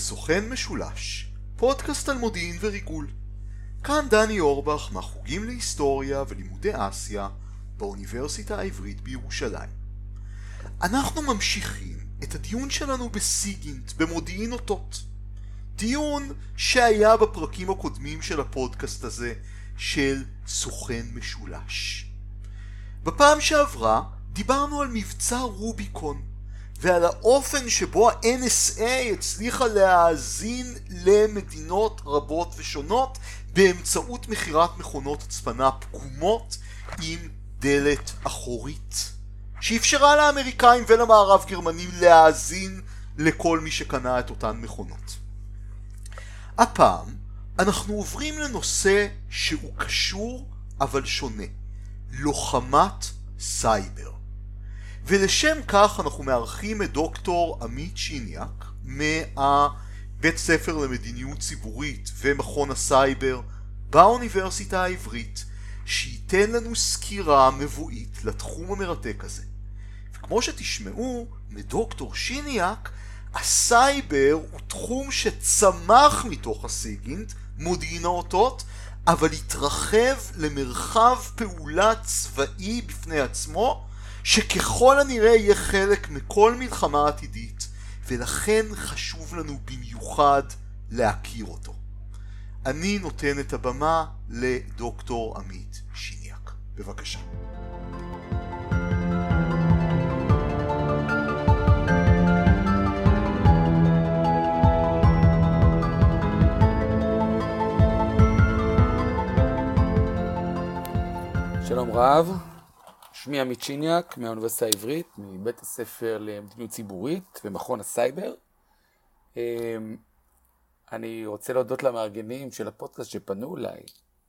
לסוכן משולש, פודקאסט על מודיעין וריגול. כאן דני אורבך מהחוגים להיסטוריה ולימודי אסיה באוניברסיטה העברית בירושלים. אנחנו ממשיכים את הדיון שלנו בסיגינט במודיעין אותות. דיון שהיה בפרקים הקודמים של הפודקאסט הזה של סוכן משולש. בפעם שעברה דיברנו על מבצע רוביקון ועל האופן שבו ה-NSA הצליחה להאזין למדינות רבות ושונות באמצעות מכירת מכונות הצפנה פגומות עם דלת אחורית שאפשרה לאמריקאים ולמערב גרמנים להאזין לכל מי שקנה את אותן מכונות. הפעם אנחנו עוברים לנושא שהוא קשור אבל שונה, לוחמת סייבר. ולשם כך אנחנו מארחים את דוקטור עמית שיניאק מהבית ספר למדיניות ציבורית ומכון הסייבר באוניברסיטה העברית שייתן לנו סקירה מבואית לתחום המרתק הזה. וכמו שתשמעו מדוקטור שיניאק, הסייבר הוא תחום שצמח מתוך הסיגינט, מודיעין האותות, אבל התרחב למרחב פעולה צבאי בפני עצמו שככל הנראה יהיה חלק מכל מלחמה עתידית, ולכן חשוב לנו במיוחד להכיר אותו. אני נותן את הבמה לדוקטור עמית שיניאק. בבקשה. שלום רב, שמי עמית שיניאק מהאוניברסיטה העברית, מבית הספר למדיניות ציבורית ומכון הסייבר. אמ, אני רוצה להודות למארגנים של הפודקאסט שפנו אליי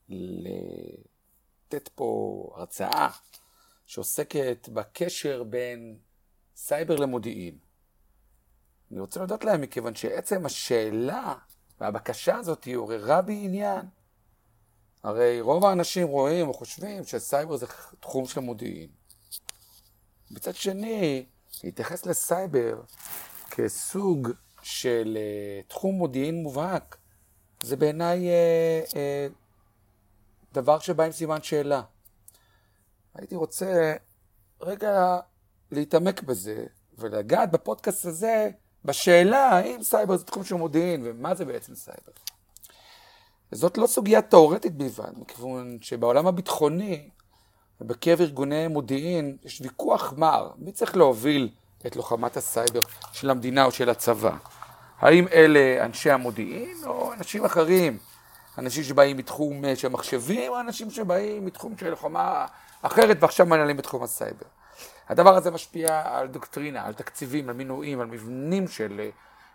לתת פה הרצאה שעוסקת בקשר בין סייבר למודיעין. אני רוצה להודות להם מכיוון שעצם השאלה והבקשה הזאת עוררה בי עניין. הרי רוב האנשים רואים או חושבים שסייבר זה תחום של מודיעין. מצד שני, להתייחס לסייבר כסוג של uh, תחום מודיעין מובהק, זה בעיניי uh, uh, דבר שבא עם סימן שאלה. הייתי רוצה רגע להתעמק בזה ולגעת בפודקאסט הזה בשאלה האם סייבר זה תחום של מודיעין ומה זה בעצם סייבר. זאת לא סוגיה תאורטית בלבד, מכיוון שבעולם הביטחוני ובקרב ארגוני מודיעין יש ויכוח מר, מי צריך להוביל את לוחמת הסייבר של המדינה או של הצבא? האם אלה אנשי המודיעין או אנשים אחרים? אנשים שבאים מתחום של מחשבים או אנשים שבאים מתחום של לוחמה אחרת ועכשיו מנהלים בתחום הסייבר? הדבר הזה משפיע על דוקטרינה, על תקציבים, על מינויים, על מבנים של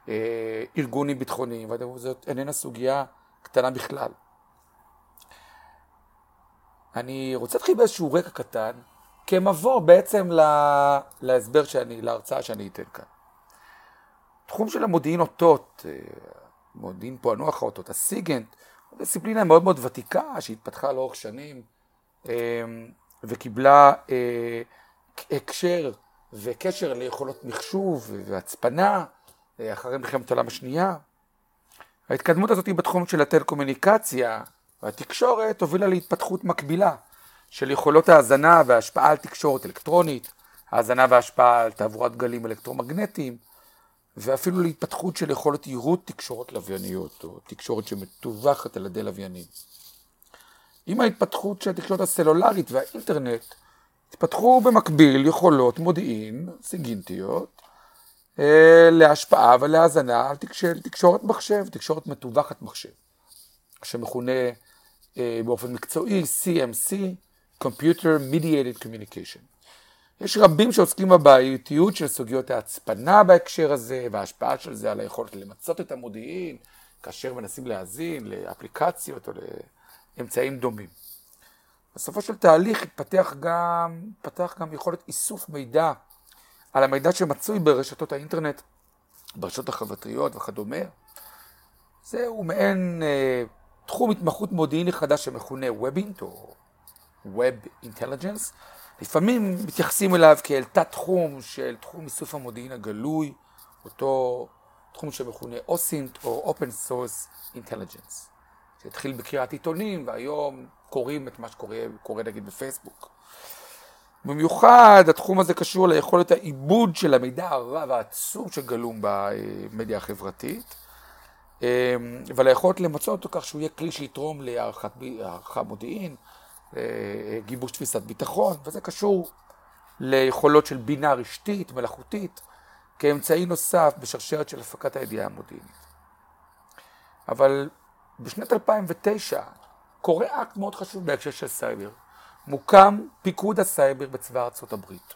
אה, ארגונים ביטחוניים, וזאת איננה סוגיה קטנה בכלל. אני רוצה להתחיל באיזשהו רקע קטן, כמבוא בעצם לה, להסבר שאני, להרצאה שאני אתן כאן. תחום של המודיעין אותות, אה, מודיעין פענוח האותות, הסיגנט, זו דיסציפלינה מאוד מאוד ותיקה שהתפתחה לאורך שנים אה, וקיבלה אה, הקשר וקשר ליכולות מחשוב והצפנה אחרי מלחמת העולם השנייה. ההתקדמות הזאת בתחום של הטלקומוניקציה והתקשורת הובילה להתפתחות מקבילה של יכולות ההאזנה וההשפעה על תקשורת אלקטרונית, האזנה והשפעה על תעבורת גלים אלקטרומגנטיים, ואפילו להתפתחות של יכולת יירוט תקשורת לווייניות, או תקשורת שמטווחת על ידי לוויינים. עם ההתפתחות של התקשורת הסלולרית והאינטרנט, התפתחו במקביל יכולות מודיעין סיגינטיות להשפעה ולהאזנה על תקשורת מחשב, תקשורת מטווחת מחשב, שמכונה אה, באופן מקצועי CMC, Computer Mediated Communication. יש רבים שעוסקים בבעייתיות של סוגיות ההצפנה בהקשר הזה וההשפעה של זה על היכולת למצות את המודיעין כאשר מנסים להאזין לאפליקציות או לאמצעים דומים. בסופו של תהליך התפתח גם, התפתח גם יכולת איסוף מידע על המידע שמצוי ברשתות האינטרנט, ברשתות החברתיות וכדומה. זהו מעין אה, תחום התמחות מודיעיני חדש שמכונה Webint או Web Intelligence. לפעמים מתייחסים אליו כאל תת תחום של תחום איסוף המודיעין הגלוי, אותו תחום שמכונה אוסינט או Open Source Intelligence, שהתחיל בקריאת עיתונים והיום קוראים את מה שקורה קורה נגיד בפייסבוק. במיוחד התחום הזה קשור ליכולת העיבוד של המידע הרב העצום שגלום במדיה החברתית, וליכולת למצוא אותו כך שהוא יהיה כלי שיתרום להערכה מודיעין, גיבוש תפיסת ביטחון, וזה קשור ליכולות של בינה רשתית, מלאכותית, כאמצעי נוסף בשרשרת של הפקת הידיעה המודיעינית. אבל בשנת 2009 קורה אקט מאוד חשוב בהקשר של סייבר. מוקם פיקוד הסייבר בצבא ארצות הברית.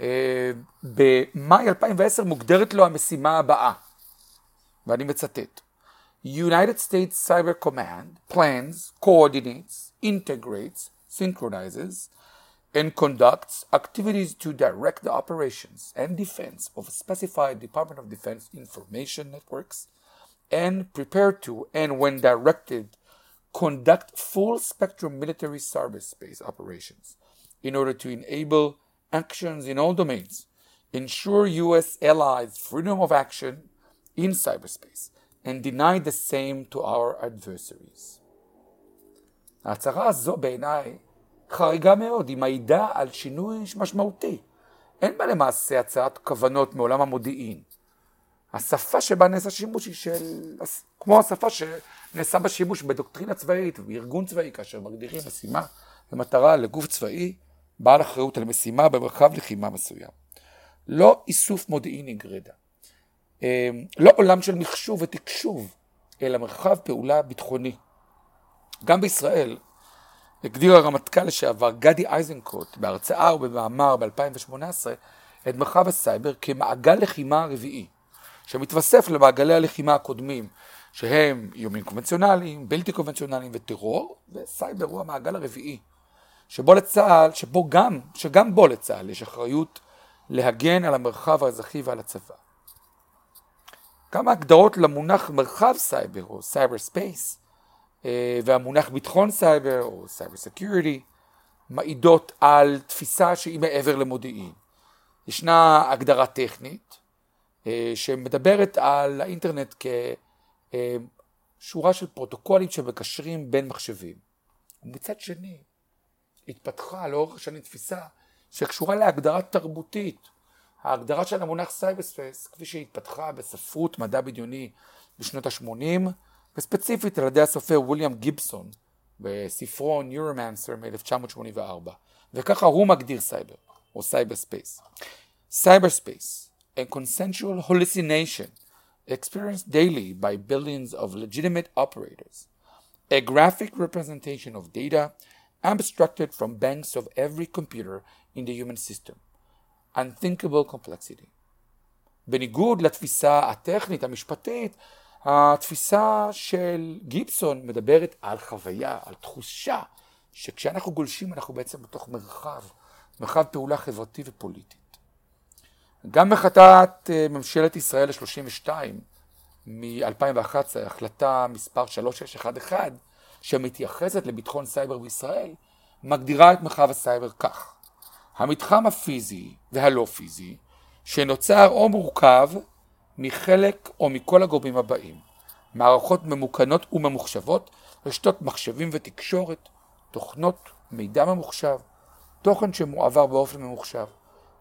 אה, במאי 2010 מוגדרת לו המשימה הבאה, ואני מצטט: United States Cyber Command plans, coordinates, integrates, synchronizes, and conducts activities to direct the operations and defense of specified Department of Defense information networks and prepare to, and when directed, conduct full spectrum military cyberspace operations in order to enable actions in all domains, ensure U.S. allies' freedom of action in cyberspace, and deny the same to our adversaries. ההצהרה הזו בעיניי חריגה מאוד, היא מעידה על שינוי משמעותי. אין בה למעשה הצעת כוונות מעולם המודיעין. השפה שבה נעשה שימוש היא של, כמו השפה שנעשה בה שימוש בדוקטרינה צבאית ובארגון צבאי, כאשר מגדירים משימה ומטרה לגוף צבאי, בעל אחריות על משימה במרחב לחימה מסוים. לא איסוף מודיעיני גרידא. אמ, לא עולם של מחשוב ותקשוב, אלא מרחב פעולה ביטחוני. גם בישראל, הגדיר הרמטכ"ל לשעבר גדי איזנקוט בהרצאה ובמאמר ב-2018 את מרחב הסייבר כמעגל לחימה רביעי, שמתווסף למעגלי הלחימה הקודמים, שהם איומים קונבנציונליים, בלתי קונבנציונליים וטרור, וסייבר הוא המעגל הרביעי, שבו לצה"ל, שבו גם, שגם בו לצה"ל יש אחריות להגן על המרחב האזרחי ועל הצבא. כמה הגדרות למונח מרחב סייבר או cyber space אה, והמונח ביטחון סייבר או cyber security מעידות על תפיסה שהיא מעבר למודיעין. ישנה הגדרה טכנית שמדברת על האינטרנט כשורה של פרוטוקולים שמקשרים בין מחשבים. ומצד שני התפתחה לאורך השנים תפיסה שקשורה להגדרה תרבותית. ההגדרה של המונח cyber space כפי שהתפתחה בספרות מדע בדיוני בשנות ה-80 וספציפית על ידי הסופר וויליאם גיבסון בספרו Neuromancer מ-1984, וככה הוא מגדיר סייבר, או cyber space. A consensual hallucination experienced daily by billions of legitimate operators, a graphic representation of data abstracted from banks of every computer in the human system, unthinkable complexity. בניגוד לתפיסה הטכנית המשפטית התפיסה של גיבסון מדברת על חוויה, על תחושה, שכשאנחנו גולשים אנחנו בעצם בתוך מרחב, מרחב פעולה חברתי ופוליטית. גם החלטת אה, ממשלת ישראל ה-32 מ-2011, החלטה מספר 3611, שמתייחסת לביטחון סייבר בישראל, מגדירה את מרחב הסייבר כך: המתחם הפיזי והלא פיזי, שנוצר או מורכב מחלק או מכל הגורמים הבאים. מערכות ממוכנות וממוחשבות, רשתות מחשבים ותקשורת, תוכנות, מידע ממוחשב, תוכן שמועבר באופן ממוחשב,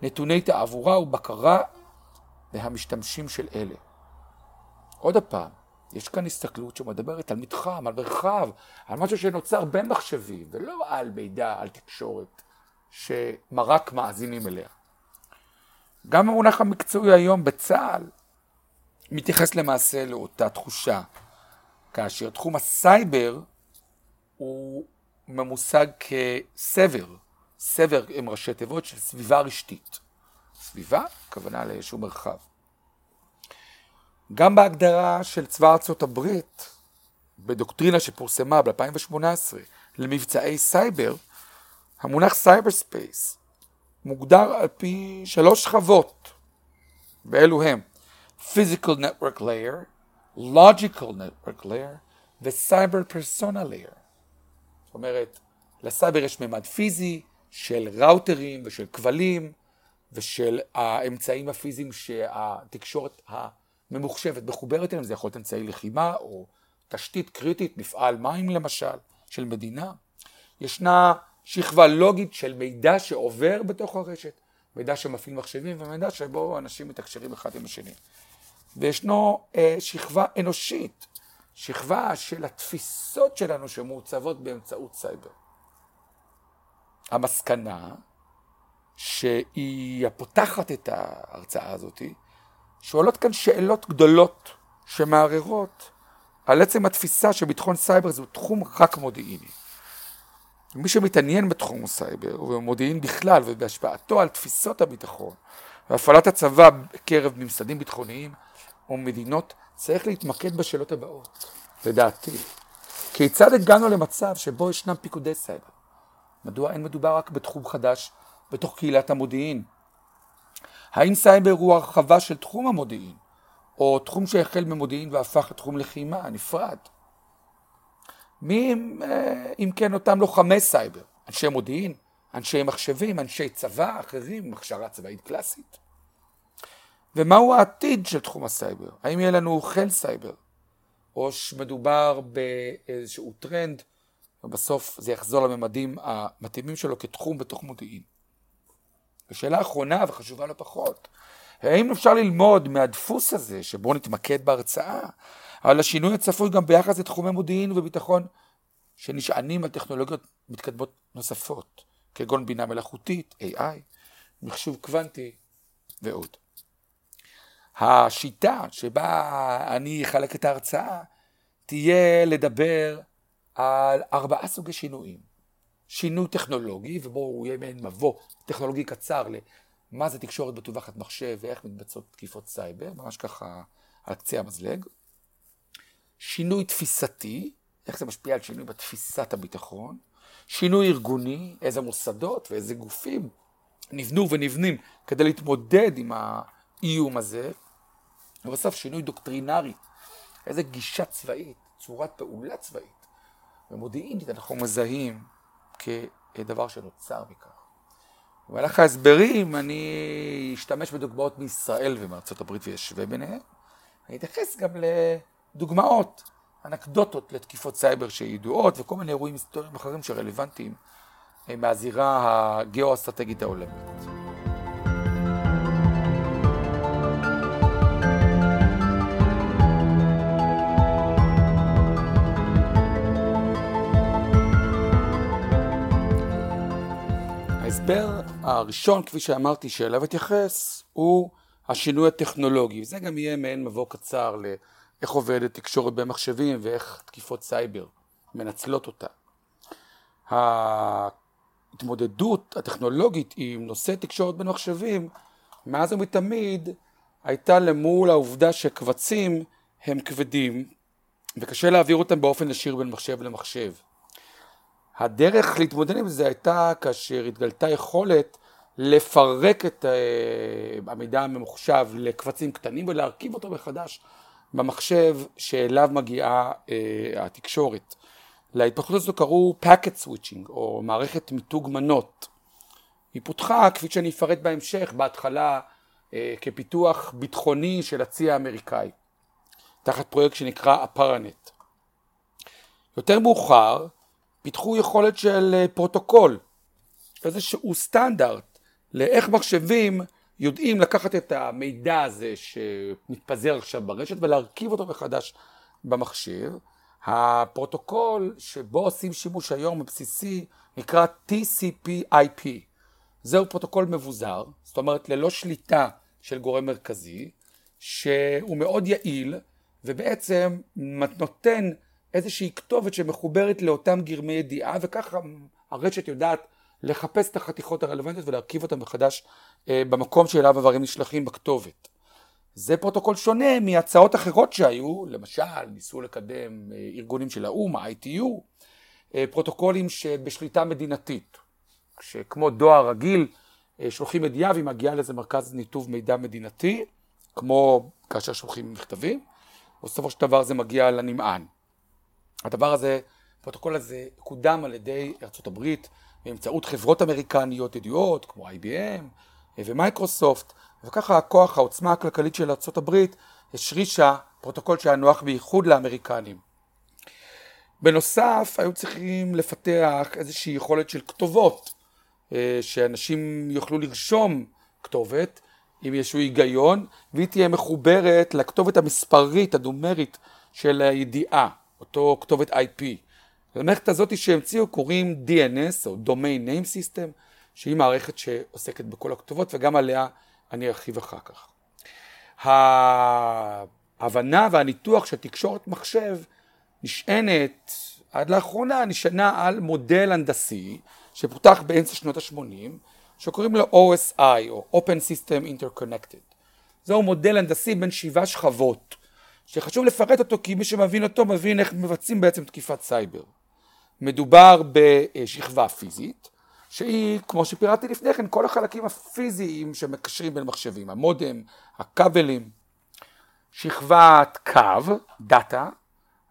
נתוני תעבורה ובקרה והמשתמשים של אלה. עוד הפעם, יש כאן הסתכלות שמדברת על מתחם, על מרחב, על משהו שנוצר בין מחשבים, ולא על מידע, על תקשורת, שמרק מאזינים אליה. גם המונח המקצועי היום בצה"ל מתייחס למעשה לאותה תחושה, כאשר תחום הסייבר הוא ממושג כסבר, סבר עם ראשי תיבות של סביבה רשתית. סביבה, הכוונה לאיזשהו מרחב. גם בהגדרה של צבא ארצות הברית, בדוקטרינה שפורסמה ב-2018 למבצעי סייבר, המונח cyber space מוגדר על פי שלוש שכבות, ואלו הם physical network layer, logical network layer ו-cyber persona layer. זאת אומרת, לסייבר יש ממד פיזי של ראוטרים ושל כבלים ושל האמצעים הפיזיים שהתקשורת ממוחשבת, מחוברת אליהם, זה יכול להיות אמצעי לחימה או תשתית קריטית, מפעל מים למשל, של מדינה. ישנה שכבה לוגית של מידע שעובר בתוך הרשת, מידע שמפעיל מחשבים ומידע שבו אנשים מתקשרים אחד עם השני. וישנו אה, שכבה אנושית, שכבה של התפיסות שלנו שמעוצבות באמצעות סייבר. המסקנה שהיא הפותחת את ההרצאה הזאת, שעולות כאן שאלות גדולות שמערערות על עצם התפיסה שביטחון סייבר זהו תחום רק מודיעיני. מי שמתעניין בתחום הסייבר ובמודיעין בכלל ובהשפעתו על תפיסות הביטחון והפעלת הצבא בקרב ממסדים ביטחוניים ומדינות צריך להתמקד בשאלות הבאות, לדעתי. כיצד הגענו למצב שבו ישנם פיקודי סייבר? מדוע אין מדובר רק בתחום חדש בתוך קהילת המודיעין? האם סייבר הוא הרחבה של תחום המודיעין, או תחום שהחל ממודיעין והפך לתחום לחימה נפרד? מי הם, אה, אם כן, אותם לוחמי סייבר? אנשי מודיעין? אנשי מחשבים? אנשי צבא עם הכשרה צבאית קלאסית? ומהו העתיד של תחום הסייבר? האם יהיה לנו חיל סייבר? או שמדובר באיזשהו טרנד, ובסוף זה יחזור לממדים המתאימים שלו כתחום בתוך מודיעין. ושאלה אחרונה וחשובה לא פחות, האם אפשר ללמוד מהדפוס הזה, שבו נתמקד בהרצאה, על השינוי הצפוי גם ביחס לתחומי מודיעין וביטחון שנשענים על טכנולוגיות מתקדמות נוספות, כגון בינה מלאכותית, AI, מחשוב קוונטי ועוד. השיטה שבה אני אחלק את ההרצאה תהיה לדבר על ארבעה סוגי שינויים. שינוי טכנולוגי, ובו הוא יהיה מעין מבוא טכנולוגי קצר למה זה תקשורת בטווחת מחשב ואיך מתבצעות תקיפות סייבר, ממש ככה על קצה המזלג. שינוי תפיסתי, איך זה משפיע על שינוי בתפיסת הביטחון. שינוי ארגוני, איזה מוסדות ואיזה גופים נבנו ונבנים כדי להתמודד עם האיום הזה. ובסוף שינוי דוקטרינרי, איזה גישה צבאית, צורת פעולה צבאית ומודיעינית אנחנו מזהים כדבר שנוצר מכך. במהלך ההסברים אני אשתמש בדוגמאות מישראל ומארצות הברית וישווה ביניהם. אני אתייחס גם לדוגמאות, אנקדוטות לתקיפות סייבר שידועות וכל מיני אירועים היסטוריים אחרים שרלוונטיים מהזירה הגיאו-אסטרטגית העולמית. ההסבר הראשון, כפי שאמרתי, שאליו אתייחס, הוא השינוי הטכנולוגי. זה גם יהיה מעין מבוא קצר לאיך עובדת תקשורת במחשבים ואיך תקיפות סייבר מנצלות אותה. ההתמודדות הטכנולוגית עם נושא תקשורת בין מחשבים, מאז ומתמיד הייתה למול העובדה שקבצים הם כבדים וקשה להעביר אותם באופן ישיר בין מחשב למחשב. הדרך להתמודד עם זה הייתה כאשר התגלתה יכולת לפרק את uh, המידע הממוחשב לקבצים קטנים ולהרכיב אותו מחדש במחשב שאליו מגיעה uh, התקשורת. להתפתחות הזו קראו packet switching או מערכת מיתוג מנות. היא פותחה, כפי שאני אפרט בהמשך, בהתחלה uh, כפיתוח ביטחוני של הצי האמריקאי, תחת פרויקט שנקרא אפרנט. יותר מאוחר פיתחו יכולת של אה, פרוטוקול, איזשהו סטנדרט לאיך מחשבים יודעים לקחת את המידע הזה שמתפזר עכשיו ברשת ולהרכיב אותו מחדש במכשיר. הפרוטוקול שבו עושים שימוש היום בבסיסי נקרא TCP/IP. זהו פרוטוקול מבוזר, זאת אומרת ללא שליטה של גורם מרכזי, שהוא מאוד יעיל ובעצם נותן איזושהי כתובת שמחוברת לאותם גרמי ידיעה וככה הרשת יודעת לחפש את החתיכות הרלוונטיות ולהרכיב אותן מחדש אה, במקום שאליו הדברים נשלחים בכתובת. זה פרוטוקול שונה מהצעות אחרות שהיו, למשל ניסו לקדם אה, ארגונים של האו"ם, ה-ITU, אה, פרוטוקולים שבשליטה מדינתית, שכמו דואר רגיל שולחים ידיעה והיא מגיעה לאיזה מרכז ניתוב מידע מדינתי, כמו כאשר שולחים מכתבים, בסופו של דבר זה מגיע לנמען. הדבר הזה, הפרוטוקול הזה קודם על ידי ארה"ב באמצעות חברות אמריקניות ידועות כמו IBM ומייקרוסופט וככה הכוח, העוצמה הכלכלית של ארה"ב השרישה פרוטוקול שהיה נוח בייחוד לאמריקנים. בנוסף, היו צריכים לפתח איזושהי יכולת של כתובות, אה, שאנשים יוכלו לרשום כתובת, אם יש היגיון, והיא תהיה מחוברת לכתובת המספרית, הדומרית של הידיעה, אותו כתובת IP. למערכת הזאת שהמציאו קוראים DNS, או Domain Name System, שהיא מערכת שעוסקת בכל הכתובות, וגם עליה אני ארחיב אחר כך. ההבנה והניתוח של תקשורת מחשב נשענת, עד לאחרונה נשענה על מודל הנדסי שפותח באמצע שנות ה-80, שקוראים לו OSI, או Open System Interconnected. זהו מודל הנדסי בין שבעה שכבות, שחשוב לפרט אותו כי מי שמבין אותו מבין איך מבצעים בעצם תקיפת סייבר. מדובר בשכבה פיזית, שהיא, כמו שפירטתי לפני כן, כל החלקים הפיזיים שמקשרים בין מחשבים, המודם, הכבלים, שכבת קו, data,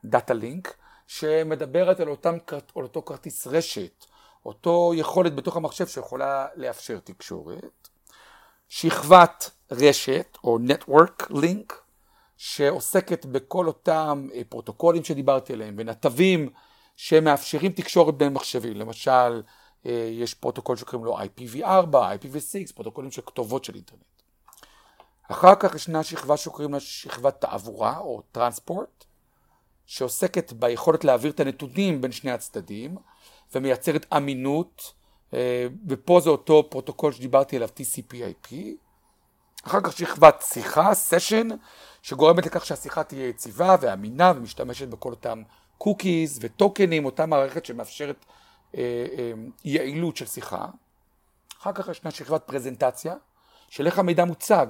data link, שמדברת על, אותם, על אותו כרטיס רשת, אותו יכולת בתוך המחשב שיכולה לאפשר תקשורת, שכבת רשת או Network Link שעוסקת בכל אותם אה, פרוטוקולים שדיברתי עליהם ונתבים שמאפשרים תקשורת בין מחשבים, למשל אה, יש פרוטוקול שקוראים לו IPv4, IPv6, פרוטוקולים של כתובות של אינטרנט. אחר כך ישנה שכבה שקוראים לה שכבת תעבורה או transport, שעוסקת ביכולת להעביר את הנתונים בין שני הצדדים ומייצרת אמינות, אה, ופה זה אותו פרוטוקול שדיברתי עליו, TCP/IP. אחר כך שכבת שיחה, session, שגורמת לכך שהשיחה תהיה יציבה ואמינה ומשתמשת בכל אותם cookies וטוקנים, אותה מערכת שמאפשרת אה, אה, יעילות של שיחה. אחר כך ישנה שכבת פרזנטציה, של איך המידע מוצג.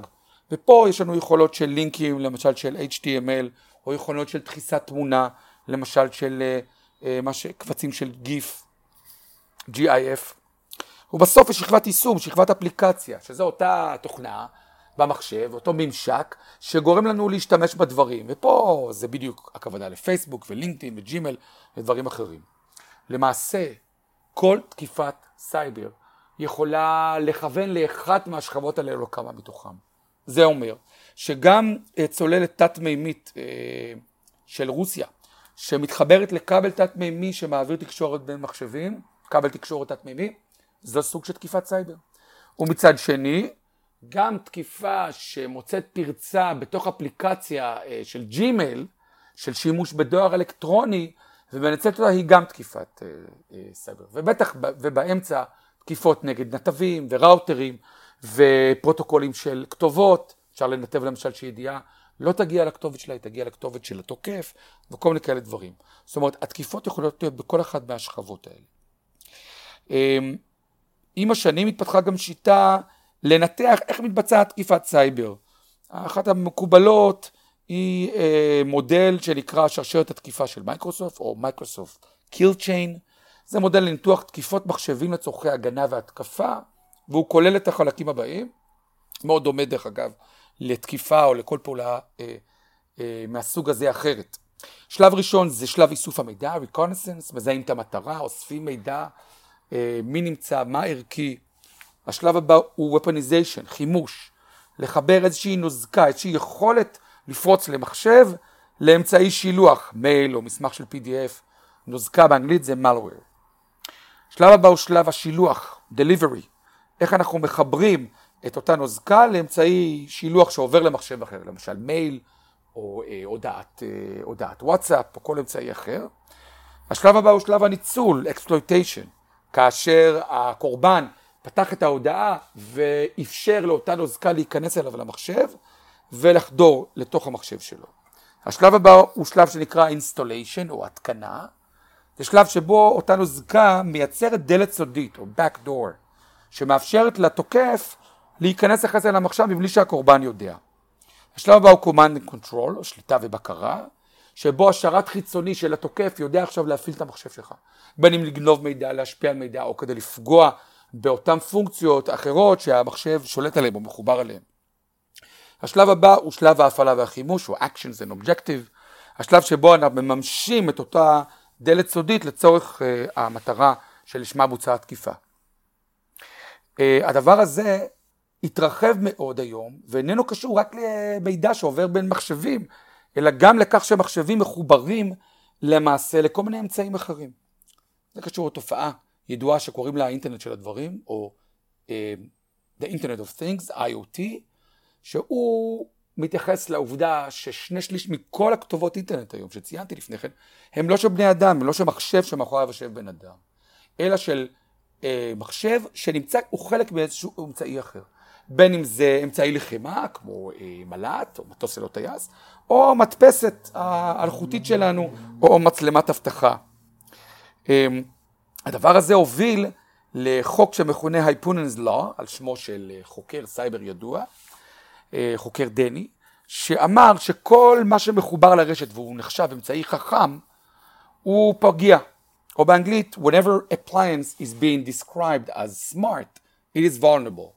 ופה יש לנו יכולות של לינקים, למשל של HTML, או יכולות של דחיסת תמונה, למשל של אה, אה, מה ש... קבצים של גיף, GIF. ובסוף יש שכבת יישום, שכבת אפליקציה, שזו אותה תוכנה במחשב, אותו ממשק, שגורם לנו להשתמש בדברים. ופה זה בדיוק הכוונה לפייסבוק ולינקדאין וג'ימל ודברים אחרים. למעשה, כל תקיפת סייבר יכולה לכוון לאחת מהשכבות האלה או כמה מתוכם. זה אומר שגם אה, צוללת תת-מימית אה, של רוסיה, שמתחברת לכבל תת-מימי שמעביר תקשורת בין מחשבים, כבל תקשורת תת-מימי, זו סוג של תקיפת סייבר. ומצד שני, גם תקיפה שמוצאת פרצה בתוך אפליקציה אה, של ג'ימייל, של שימוש בדואר אלקטרוני, ומנצלת אותה היא גם תקיפת סייבר. ובטח, ובאמצע תקיפות נגד נתבים וראוטרים ופרוטוקולים של כתובות, אפשר לנתב למשל שידיעה לא תגיע לכתובת שלה, היא תגיע לכתובת של התוקף, וכל מיני כאלה דברים. זאת אומרת, התקיפות יכולות להיות בכל אחת מהשכבות האלה. אמ, עם השנים התפתחה גם שיטה לנתח איך מתבצעת תקיפת סייבר. אחת המקובלות היא אה, מודל שנקרא שרשרת התקיפה של מייקרוסופט, או מייקרוסופט Kill Chain. זה מודל לניתוח תקיפות מחשבים לצורכי הגנה והתקפה, והוא כולל את החלקים הבאים, מאוד דומה דרך אגב לתקיפה או לכל פעולה אה, אה, מהסוג הזה אחרת. שלב ראשון זה שלב איסוף המידע, reconnaissance, מזהים את המטרה, אוספים מידע, אה, מי נמצא, מה ערכי. השלב הבא הוא weaponization, חימוש, לחבר איזושהי נוזקה, איזושהי יכולת לפרוץ למחשב לאמצעי שילוח, מייל או מסמך של PDF, נוזקה באנגלית זה malware. שלב הבא הוא שלב השילוח, delivery, איך אנחנו מחברים את אותה נוזקה לאמצעי שילוח שעובר למחשב אחר, למשל מייל או אה, הודעת, אה, הודעת וואטסאפ או כל אמצעי אחר. השלב הבא הוא שלב הניצול, exploitation, כאשר הקורבן פתח את ההודעה ואפשר לאותה נוזקה להיכנס אליו למחשב ולחדור לתוך המחשב שלו. השלב הבא הוא שלב שנקרא installation או התקנה, זה שלב שבו אותה נוזקה מייצרת דלת סודית או backdoor, שמאפשרת לתוקף להיכנס אחרי זה למחשב מבלי שהקורבן יודע. השלב הבא הוא command and control, או שליטה ובקרה, שבו השרת חיצוני של התוקף יודע עכשיו להפעיל את המחשב שלך. בין אם לגנוב מידע, להשפיע על מידע, או כדי לפגוע באותן פונקציות אחרות שהמחשב שולט עליהן או מחובר עליהן. השלב הבא הוא שלב ההפעלה והחימוש, או actions and objective, השלב שבו אנחנו מממשים את אותה דלת סודית לצורך uh, המטרה שלשמה בוצעה התקיפה. Uh, הדבר הזה התרחב מאוד היום, ואיננו קשור רק למידע שעובר בין מחשבים, אלא גם לכך שמחשבים מחוברים למעשה לכל מיני אמצעים אחרים. זה קשור לתופעה ידועה שקוראים לה האינטרנט של הדברים, או uh, The Internet of Things, IoT, שהוא מתייחס לעובדה ששני שליש מכל הכתובות אינטרנט היום, שציינתי לפני כן, הם לא של בני אדם, הם לא של מחשב שמאחוריו יושב בן אדם, אלא של uh, מחשב שנמצא, הוא חלק מאיזשהו אמצעי אחר. בין אם זה אמצעי לחימה, כמו אה, מל"ט, או מטוס ללא טייס, או מדפסת האלחוטית שלנו, או מצלמת אבטחה. אה, הדבר הזה הוביל לחוק שמכונה Hypponen's Law, על שמו של אה, חוקר סייבר ידוע, אה, חוקר דני, שאמר שכל מה שמחובר לרשת והוא נחשב אמצעי חכם, הוא פגיע. או באנגלית, whenever appliance is being described as smart, it is vulnerable.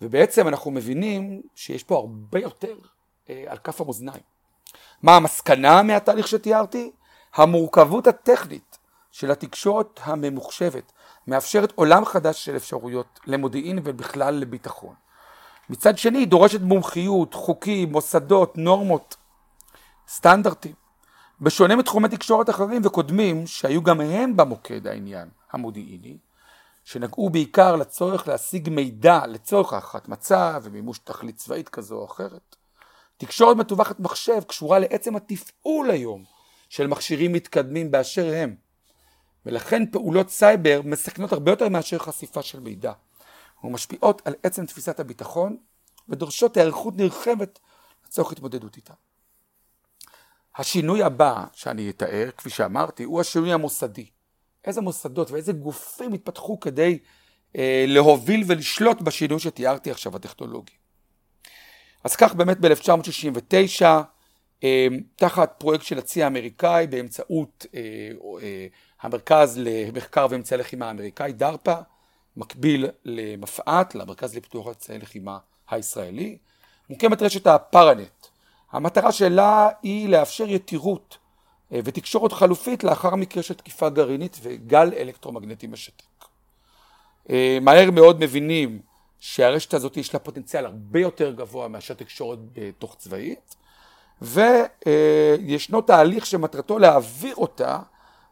ובעצם אנחנו מבינים שיש פה הרבה יותר אה, על כף המאזניים. מה המסקנה מהתהליך שתיארתי? המורכבות הטכנית של התקשורת הממוחשבת מאפשרת עולם חדש של אפשרויות למודיעין ובכלל לביטחון. מצד שני היא דורשת מומחיות, חוקים, מוסדות, נורמות, סטנדרטים. בשונה מתחומי תקשורת אחרים וקודמים שהיו גם הם במוקד העניין המודיעיני, שנגעו בעיקר לצורך להשיג מידע לצורך הערכת מצב ומימוש תכלית צבאית כזו או אחרת. תקשורת מתווכת מחשב קשורה לעצם התפעול היום של מכשירים מתקדמים באשר הם, ולכן פעולות סייבר מסכנות הרבה יותר מאשר חשיפה של מידע, ומשפיעות על עצם תפיסת הביטחון ודורשות היערכות נרחבת לצורך התמודדות איתה. השינוי הבא שאני אתאר, כפי שאמרתי, הוא השינוי המוסדי. איזה מוסדות ואיזה גופים התפתחו כדי אה, להוביל ולשלוט בשינוי שתיארתי עכשיו הטכנולוגי. אז כך באמת ב-1969, אה, תחת פרויקט של הצי האמריקאי באמצעות אה, אה, המרכז למחקר ואמצעי לחימה האמריקאי, דרפ"א, מקביל למפא"ת, למרכז לפיתוח אמצעי לחימה הישראלי, מוקמת רשת הפארנט. המטרה שלה היא לאפשר יתירות אה, ותקשורת חלופית לאחר מקרה של תקיפה גרעינית וגל אלקטרומגנטי משתק. מהר מאוד מבינים שהרשת הזאת יש לה פוטנציאל הרבה יותר גבוה מאשר תקשורת בתוך צבאית, וישנו תהליך שמטרתו להעביר אותה,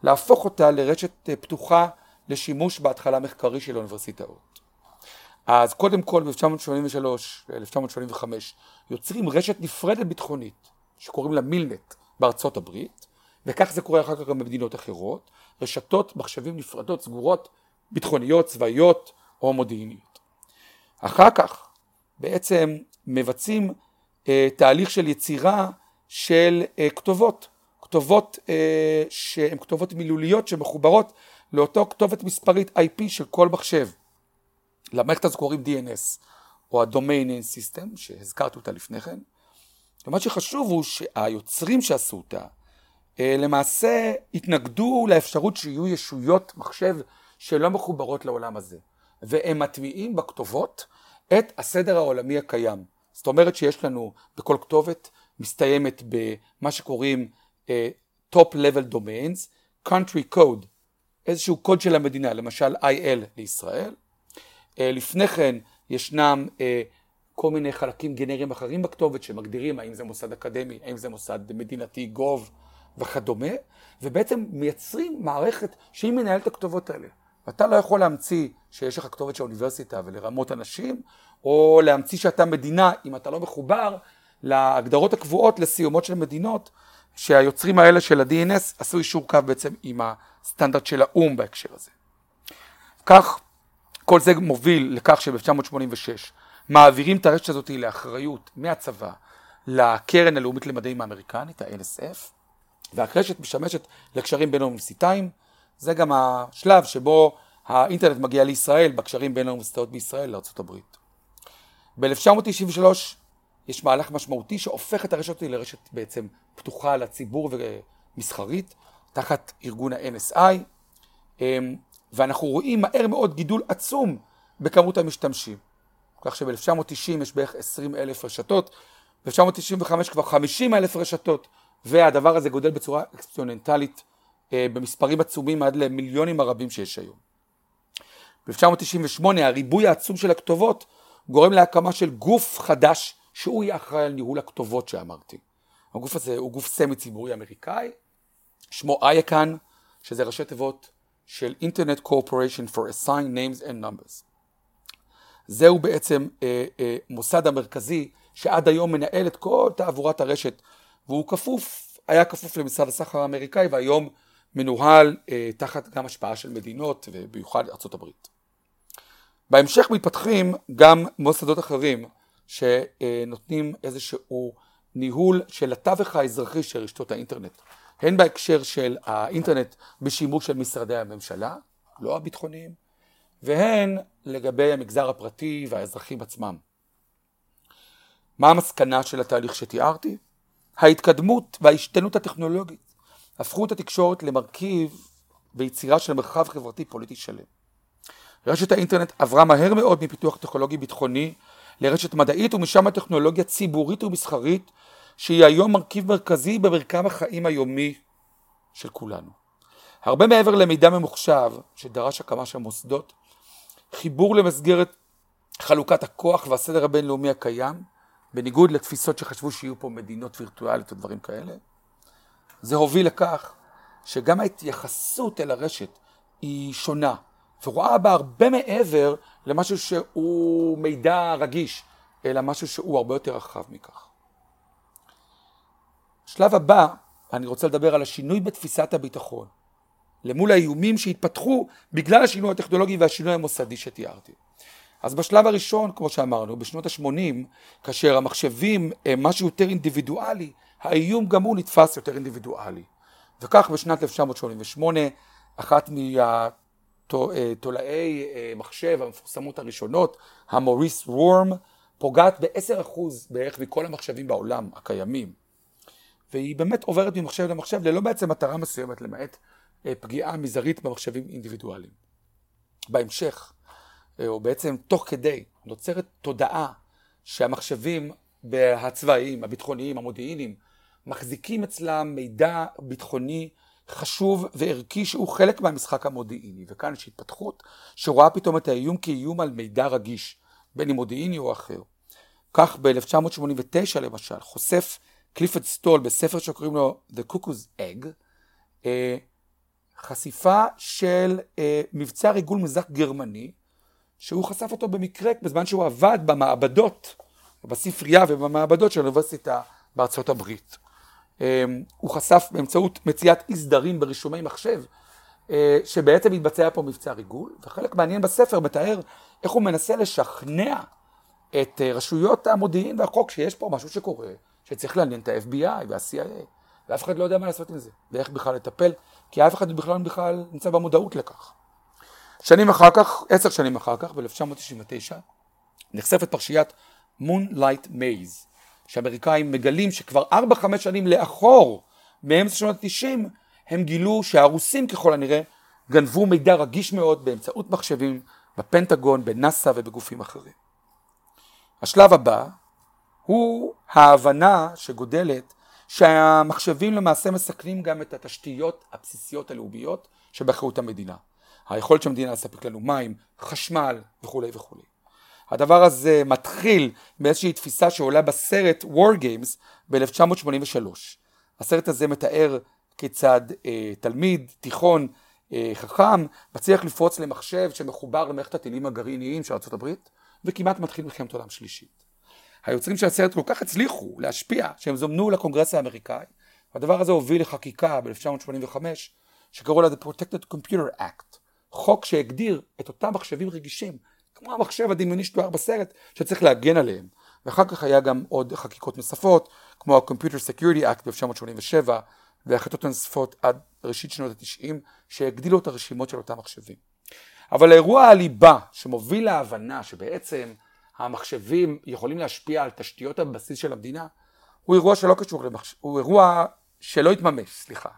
להפוך אותה לרשת אה, פתוחה לשימוש בהתחלה מחקרי של האוניברסיטאות. אז קודם כל ב-1983 ו-1985 יוצרים רשת נפרדת ביטחונית שקוראים לה מילנט בארצות הברית, וכך זה קורה אחר כך גם במדינות אחרות, רשתות מחשבים נפרדות, סגורות, ביטחוניות, צבאיות או מודיעיניות. אחר כך בעצם מבצעים תהליך של יצירה של אה, כתובות, כתובות אה, שהן כתובות מילוליות שמחוברות לאותו כתובת מספרית IP של כל מחשב. למערכת הזו קוראים DNS, או ה-Domain Name System, שהזכרתי אותה לפני כן. ומה שחשוב הוא שהיוצרים שעשו אותה, אה, למעשה התנגדו לאפשרות שיהיו ישויות מחשב שלא מחוברות לעולם הזה, והם מטמיעים בכתובות את הסדר העולמי הקיים. זאת אומרת שיש לנו בכל כתובת מסתיימת במה שקוראים uh, top level domains, country code, איזשהו קוד של המדינה, למשל IL לישראל. Uh, לפני כן ישנם uh, כל מיני חלקים גנריים אחרים בכתובת שמגדירים האם זה מוסד אקדמי, האם זה מוסד מדינתי, גוב, וכדומה, ובעצם מייצרים מערכת שהיא מנהלת הכתובות האלה. ואתה לא יכול להמציא שיש לך כתובת של האוניברסיטה ולרמות אנשים, או להמציא שאתה מדינה אם אתה לא מחובר להגדרות הקבועות לסיומות של מדינות, שהיוצרים האלה של ה-DNS עשו אישור קו בעצם עם הסטנדרט של האו"ם בהקשר הזה. כך, כל זה מוביל לכך שב-1986 מעבירים את הרשת הזאת לאחריות מהצבא לקרן הלאומית למדעים האמריקנית, ה-NSF, והקרשת משמשת לקשרים בין האוניברסיטאים, זה גם השלב שבו האינטרנט מגיע לישראל בקשרים בין האוניברסיטאות בישראל לארה"ב. ב-1993 יש מהלך משמעותי שהופך את הרשת הזאת לרשת בעצם פתוחה לציבור ומסחרית, תחת ארגון ה-NSI, אמ, ואנחנו רואים מהר מאוד גידול עצום בכמות המשתמשים. כך שב-1990 יש בערך 20 אלף רשתות, ב-1995 כבר 50 אלף רשתות, והדבר הזה גודל בצורה אקספוננטלית במספרים עצומים עד למיליונים הרבים שיש היום. ב-1998 הריבוי העצום של הכתובות גורם להקמה של גוף חדש שהוא יהיה אחראי על ניהול הכתובות שאמרתי. הגוף הזה הוא גוף סמי ציבורי אמריקאי, שמו אייקן, שזה ראשי תיבות של Internet Corporation for Assigned Names and Numbers. זהו בעצם אה, אה, מוסד המרכזי שעד היום מנהל את כל תעבורת הרשת והוא כפוף, היה כפוף למשרד הסחר האמריקאי והיום מנוהל אה, תחת גם השפעה של מדינות ובמיוחד הברית. בהמשך מתפתחים גם מוסדות אחרים שנותנים איזשהו ניהול של התווך האזרחי של רשתות האינטרנט, הן בהקשר של האינטרנט בשימוש של משרדי הממשלה, לא הביטחוניים, והן לגבי המגזר הפרטי והאזרחים עצמם. מה המסקנה של התהליך שתיארתי? ההתקדמות וההשתנות הטכנולוגית הפכו את התקשורת למרכיב ויצירה של מרחב חברתי פוליטי שלם. רשת האינטרנט עברה מהר מאוד מפיתוח טכנולוגי ביטחוני לרשת מדעית ומשם הטכנולוגיה ציבורית ומסחרית שהיא היום מרכיב מרכזי במרקם החיים היומי של כולנו. הרבה מעבר למידע ממוחשב שדרש הקמה של מוסדות, חיבור למסגרת חלוקת הכוח והסדר הבינלאומי הקיים, בניגוד לתפיסות שחשבו שיהיו פה מדינות וירטואליות או דברים כאלה, זה הוביל לכך שגם ההתייחסות אל הרשת היא שונה, ורואה בה הרבה מעבר למשהו שהוא מידע רגיש, אלא משהו שהוא הרבה יותר רחב מכך. שלב הבא, אני רוצה לדבר על השינוי בתפיסת הביטחון, למול האיומים שהתפתחו בגלל השינוי הטכנולוגי והשינוי המוסדי שתיארתי. אז בשלב הראשון, כמו שאמרנו, בשנות ה-80, כאשר המחשבים הם משהו יותר אינדיבידואלי, האיום גם הוא נתפס יותר אינדיבידואלי. וכך בשנת 1988, אחת מהתולעי אה, מחשב המפורסמות הראשונות, המוריס וורם, פוגעת ב-10% בערך מכל המחשבים בעולם הקיימים. והיא באמת עוברת ממחשב למחשב ללא בעצם מטרה מסוימת, למעט אה, פגיעה מזערית במחשבים אינדיבידואליים. בהמשך, אה, או בעצם תוך כדי, נוצרת תודעה שהמחשבים הצבאיים, הביטחוניים, המודיעיניים, מחזיקים אצלם מידע ביטחוני חשוב וערכי שהוא חלק מהמשחק המודיעיני. וכאן יש התפתחות שרואה פתאום את האיום כאיום על מידע רגיש, בין אם מודיעיני או אחר. כך ב-1989 למשל, חושף קליפרד סטול בספר שקוראים לו The Cuckoo's Egg, אה, חשיפה של אה, מבצע ריגול מזרח גרמני, שהוא חשף אותו במקרה בזמן שהוא עבד במעבדות, בספרייה ובמעבדות של האוניברסיטה בארצות הברית. אה, הוא חשף באמצעות מציאת אי סדרים ברישומי מחשב, אה, שבעצם מתבצע פה מבצע ריגול, וחלק מעניין בספר מתאר איך הוא מנסה לשכנע את אה, רשויות המודיעין והחוק שיש פה משהו שקורה, שצריך לעניין את ה-FBI וה-CIA, ואף אחד לא יודע מה לעשות עם זה, ואיך בכלל לטפל, כי אף אחד בכלל בכלל נמצא במודעות לכך. שנים אחר כך, עשר שנים אחר כך, ב-1999, נחשפת פרשיית Moonlight Maze, שאמריקאים מגלים שכבר 4-5 שנים לאחור, מאמצע שנות ה-90, הם גילו שהרוסים ככל הנראה גנבו מידע רגיש מאוד באמצעות מחשבים בפנטגון, בנאסא ובגופים אחרים. השלב הבא הוא ההבנה שגודלת שהמחשבים למעשה מסכנים גם את התשתיות הבסיסיות הלאומיות שבאחריות המדינה. היכולת של המדינה לספק לנו מים, חשמל וכולי וכולי. הדבר הזה מתחיל באיזושהי תפיסה שעולה בסרט War Games ב-1983. הסרט הזה מתאר כיצד אה, תלמיד תיכון אה, חכם מצליח לפרוץ למחשב שמחובר למערכת הטילים הגרעיניים של ארה"ב וכמעט מתחיל מלחמת עולם שלישית. היוצרים של הסרט כל כך הצליחו להשפיע שהם זומנו לקונגרס האמריקאי והדבר הזה הוביל לחקיקה ב-1985 שקראו לה The Protected Computer Act חוק שהגדיר את אותם מחשבים רגישים כמו המחשב הדמיוני שתואר בסרט שצריך להגן עליהם ואחר כך היה גם עוד חקיקות נוספות כמו ה-Computer Security Act ב-1987 והחלטות נוספות עד ראשית שנות ה-90 שהגדילו את הרשימות של אותם מחשבים. אבל האירוע הליבה שמוביל להבנה שבעצם המחשבים יכולים להשפיע על תשתיות הבסיס של המדינה, הוא אירוע שלא קשור למחשב, הוא אירוע שלא התממש, סליחה.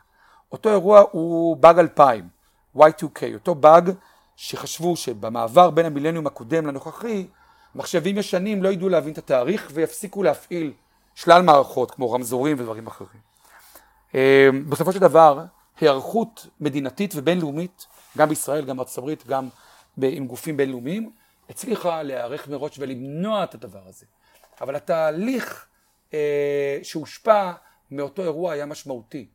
אותו אירוע הוא באג 2000, Y2K, אותו באג שחשבו שבמעבר בין המילניום הקודם לנוכחי, מחשבים ישנים לא ידעו להבין את התאריך ויפסיקו להפעיל שלל מערכות כמו רמזורים ודברים אחרים. אה, בסופו של דבר, היערכות מדינתית ובינלאומית, גם בישראל, גם בארצות הברית, גם עם גופים בינלאומיים, הצליחה להיערך מראש ולמנוע את הדבר הזה. אבל התהליך אה, שהושפע מאותו אירוע היה משמעותי.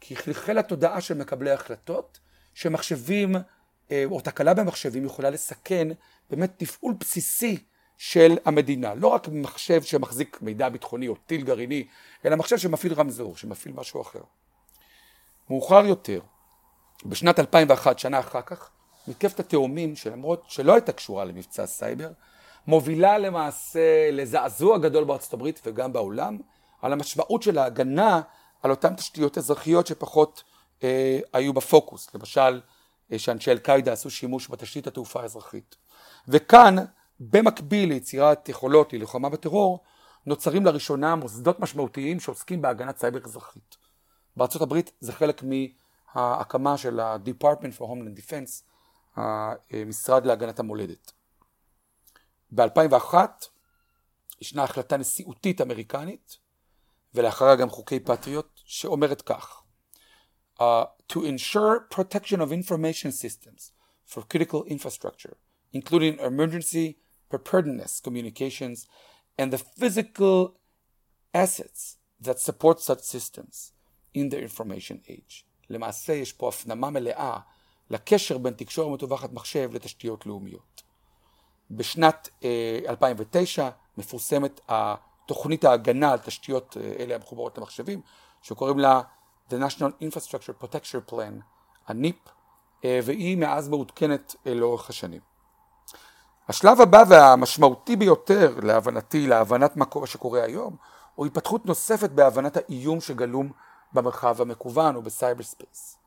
כי חלחל לתודעה של מקבלי ההחלטות, שמחשבים, או תקלה במחשבים יכולה לסכן באמת תפעול בסיסי של המדינה. לא רק מחשב שמחזיק מידע ביטחוני או טיל גרעיני, אלא מחשב שמפעיל רמזור, שמפעיל משהו אחר. מאוחר יותר, בשנת 2001, שנה אחר כך, מתקפת התאומים, שלמרות שלא הייתה קשורה למבצע סייבר, מובילה למעשה לזעזוע גדול בארצות הברית וגם בעולם, על המשמעות של ההגנה על אותן תשתיות אזרחיות שפחות אה, היו בפוקוס. למשל, אה, שאנשי אל-קאעידה עשו שימוש בתשתית התעופה האזרחית. וכאן, במקביל ליצירת יכולות ללוחמה בטרור, נוצרים לראשונה מוסדות משמעותיים שעוסקים בהגנת סייבר אזרחית. בארצות הברית זה חלק מההקמה של ה-Department for Homeland Defense, המשרד להגנת המולדת. ב-2001 ישנה החלטה נשיאותית אמריקנית, ולאחריה גם חוקי פטריוט, שאומרת כך: uh, To ensure protection of information systems for critical infrastructure, including emergency preparedness communications and the physical assets that support such systems in the information age. למעשה יש פה הפנמה מלאה לקשר בין תקשורת מטווחת מחשב לתשתיות לאומיות. בשנת 2009 מפורסמת תוכנית ההגנה על תשתיות אלה המחוברות למחשבים, שקוראים לה The National Infrastructure Protection Plan, ה-NIP, והיא מאז מעודכנת לאורך השנים. השלב הבא והמשמעותי ביותר להבנתי, להבנת מה שקורה היום, הוא התפתחות נוספת בהבנת האיום שגלום במרחב המקוון או ב cyberspace.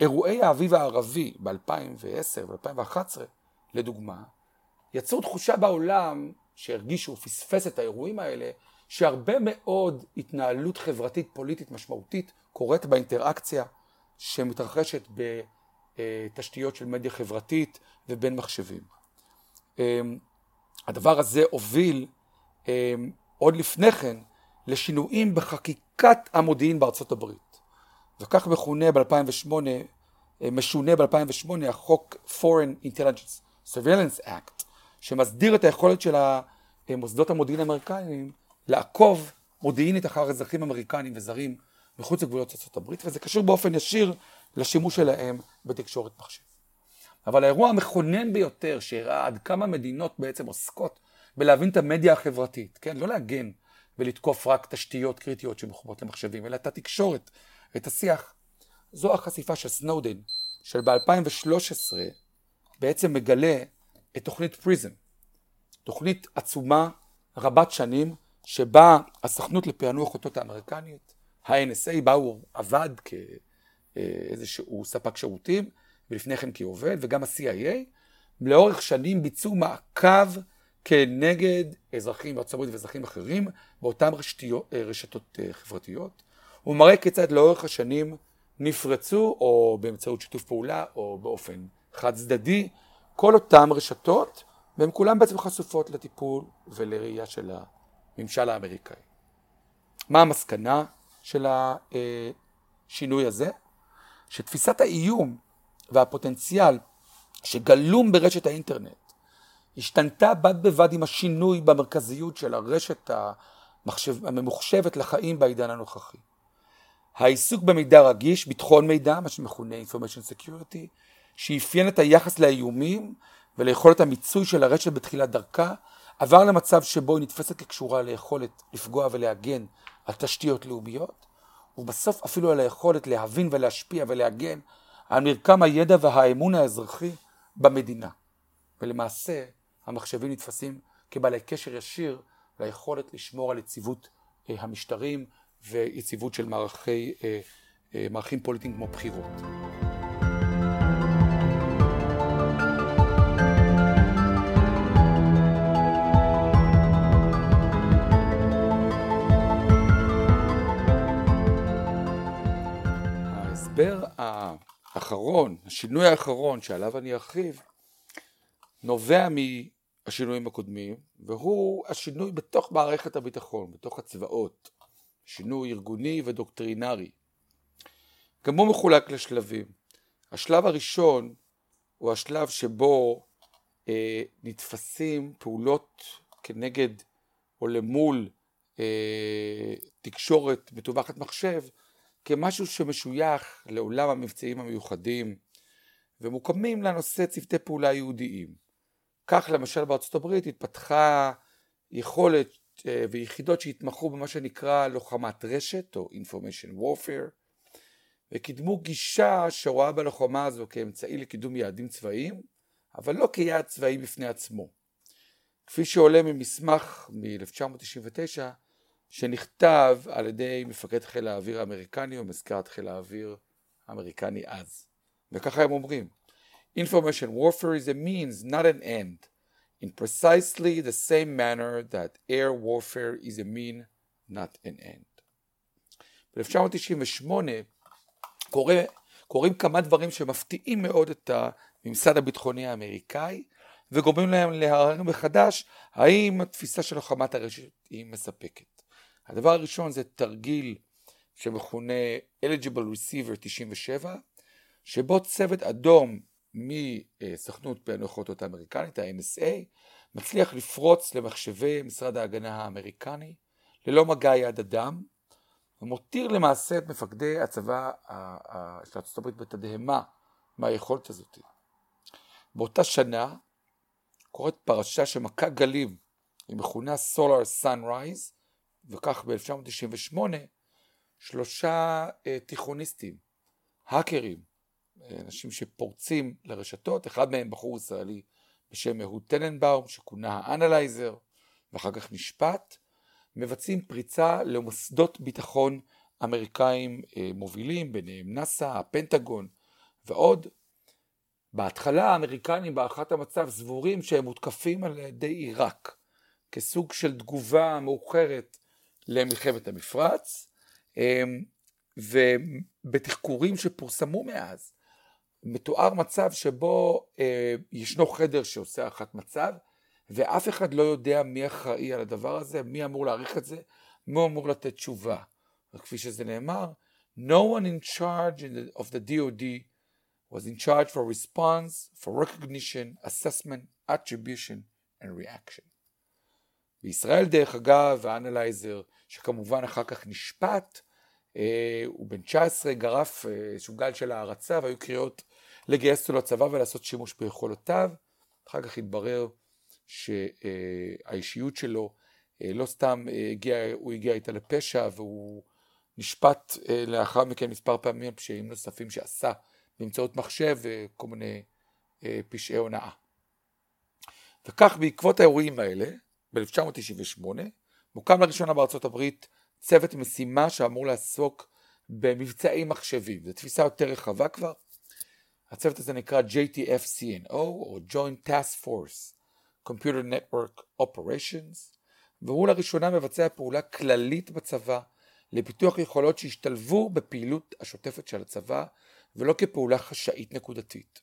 אירועי האביב הערבי ב-2010 ו-2011, לדוגמה, יצרו תחושה בעולם שהרגישו, פספס את האירועים האלה, שהרבה מאוד התנהלות חברתית פוליטית משמעותית קורית באינטראקציה שמתרחשת בתשתיות של מדיה חברתית ובין מחשבים. אמ, הדבר הזה הוביל אמ, עוד לפני כן לשינויים בחקיקת המודיעין בארצות הברית. וכך מכונה ב-2008, אה, משונה ב-2008 החוק Foreign Intelligence Surveillance Act, שמסדיר את היכולת של המוסדות המודיעין האמריקניים לעקוב מודיעינית אחר אזרחים אמריקנים וזרים מחוץ לגבולות ארה"ב, וזה קשור באופן ישיר לשימוש שלהם בתקשורת מחשב. אבל האירוע המכונן ביותר שהראה עד כמה מדינות בעצם עוסקות בלהבין את המדיה החברתית, כן? לא להגן ולתקוף רק תשתיות קריטיות שמחוברות למחשבים, אלא את התקשורת, את השיח. זו החשיפה של סנודן, של ב-2013 בעצם מגלה את תוכנית פריזם, תוכנית עצומה רבת שנים, שבה הסוכנות לפענוח אותות האמריקניות, ה-NSA, בה הוא עבד כאיזשהו ספק שירותים, ולפני כן כעובד, וגם ה-CIA, לאורך שנים ביצעו מעקב כנגד אזרחים בארצות הברית ואזרחים אחרים באותן רשתיות, רשתות אה, חברתיות. הוא מראה כיצד לאורך השנים נפרצו, או באמצעות שיתוף פעולה, או באופן חד צדדי, כל אותן רשתות, והן כולן בעצם חשופות לטיפול ולראייה של הממשל האמריקאי. מה המסקנה של השינוי הזה? שתפיסת האיום והפוטנציאל שגלום ברשת האינטרנט השתנתה בד בבד עם השינוי במרכזיות של הרשת המחשב, הממוחשבת לחיים בעידן הנוכחי. העיסוק במידע רגיש, ביטחון מידע, מה שמכונה Information Security, שאפיין את היחס לאיומים וליכולת המיצוי של הרשת בתחילת דרכה, עבר למצב שבו היא נתפסת כקשורה ליכולת לפגוע ולהגן על תשתיות לאומיות, ובסוף אפילו על היכולת להבין ולהשפיע ולהגן על מרקם הידע והאמון האזרחי במדינה. ולמעשה, המחשבים נתפסים כבעלי קשר ישיר ליכולת לשמור על יציבות אה, המשטרים ויציבות של מערכי, אה, אה, מערכים פוליטיים כמו בחירות. האחרון, השינוי האחרון שעליו אני ארחיב, נובע מהשינויים הקודמים, והוא השינוי בתוך מערכת הביטחון, בתוך הצבאות, שינוי ארגוני ודוקטרינרי. גם הוא מחולק לשלבים. השלב הראשון הוא השלב שבו אה, נתפסים פעולות כנגד או למול אה, תקשורת מטווחת מחשב כמשהו שמשוייך לעולם המבצעים המיוחדים ומוקמים לנושא צוותי פעולה יהודיים. כך למשל בארצות הברית התפתחה יכולת אה, ויחידות שהתמחו במה שנקרא לוחמת רשת או Information Warfare וקידמו גישה שרואה בלוחמה הזו כאמצעי לקידום יעדים צבאיים אבל לא כיעד צבאי בפני עצמו. כפי שעולה ממסמך מ-1999 שנכתב על ידי מפקד חיל האוויר האמריקני או מזכרת חיל האוויר האמריקני אז. וככה הם אומרים Information warfare is a means, not an end, in precisely the same manner that air warfare is a mean, not an end. ב-1998 קורא, קורים כמה דברים שמפתיעים מאוד את הממסד הביטחוני האמריקאי וגורמים להם להרהר מחדש האם התפיסה של לוחמת הרשת היא מספקת. הדבר הראשון זה תרגיל שמכונה Eligible Receiver 97 שבו צוות אדום מסוכנות פענוח אותות האמריקנית, ה-NSA, מצליח לפרוץ למחשבי משרד ההגנה האמריקני ללא מגע יד אדם, ומותיר למעשה את מפקדי הצבא של ארצות הברית בתדהמה מהיכולת הזאת. באותה שנה קורית פרשה שמכה גלים, היא מכונה Solar Sunrise, וכך ב-1998 שלושה אה, תיכוניסטים, האקרים, אנשים שפורצים לרשתות, אחד מהם בחור ישראלי בשם אהוד טננבאום, שכונה האנלייזר, ואחר כך נשפט, מבצעים פריצה למוסדות ביטחון אמריקאים אה, מובילים, ביניהם נאס"א, הפנטגון ועוד. בהתחלה האמריקנים בהערכת המצב סבורים שהם מותקפים על ידי עיראק, כסוג של תגובה מאוחרת למלחמת המפרץ, אה, ובתחקורים שפורסמו מאז, מתואר מצב שבו אה, ישנו חדר שעושה הערכת מצב, ואף אחד לא יודע מי אחראי על הדבר הזה, מי אמור להעריך את זה, מי אמור לתת תשובה. וכפי שזה נאמר, no one in charge in the, of the DOD was in charge for response, for recognition, assessment, attribution and reaction. בישראל דרך אגב, האנלייזר, שכמובן אחר כך נשפט, אה, הוא בן 19, גרף איזשהו אה, גל של הערצה והיו קריאות לגייס אותו לצבא ולעשות שימוש ביכולותיו. אחר כך התברר שהאישיות שלו אה, לא סתם הגיע, הוא הגיע איתה לפשע והוא נשפט לאחר מכן מספר פעמים על פשעים נוספים שעשה באמצעות מחשב וכל מיני פשעי הונאה. וכך בעקבות האירועים האלה, ב-1998, מוקם לראשונה בארצות הברית צוות משימה שאמור לעסוק במבצעי מחשבים. זו תפיסה יותר רחבה כבר. הצוות הזה נקרא JTF-CNO או Joint Task Force Computer Network Operations והוא לראשונה מבצע פעולה כללית בצבא לפיתוח יכולות שהשתלבו בפעילות השוטפת של הצבא ולא כפעולה חשאית נקודתית.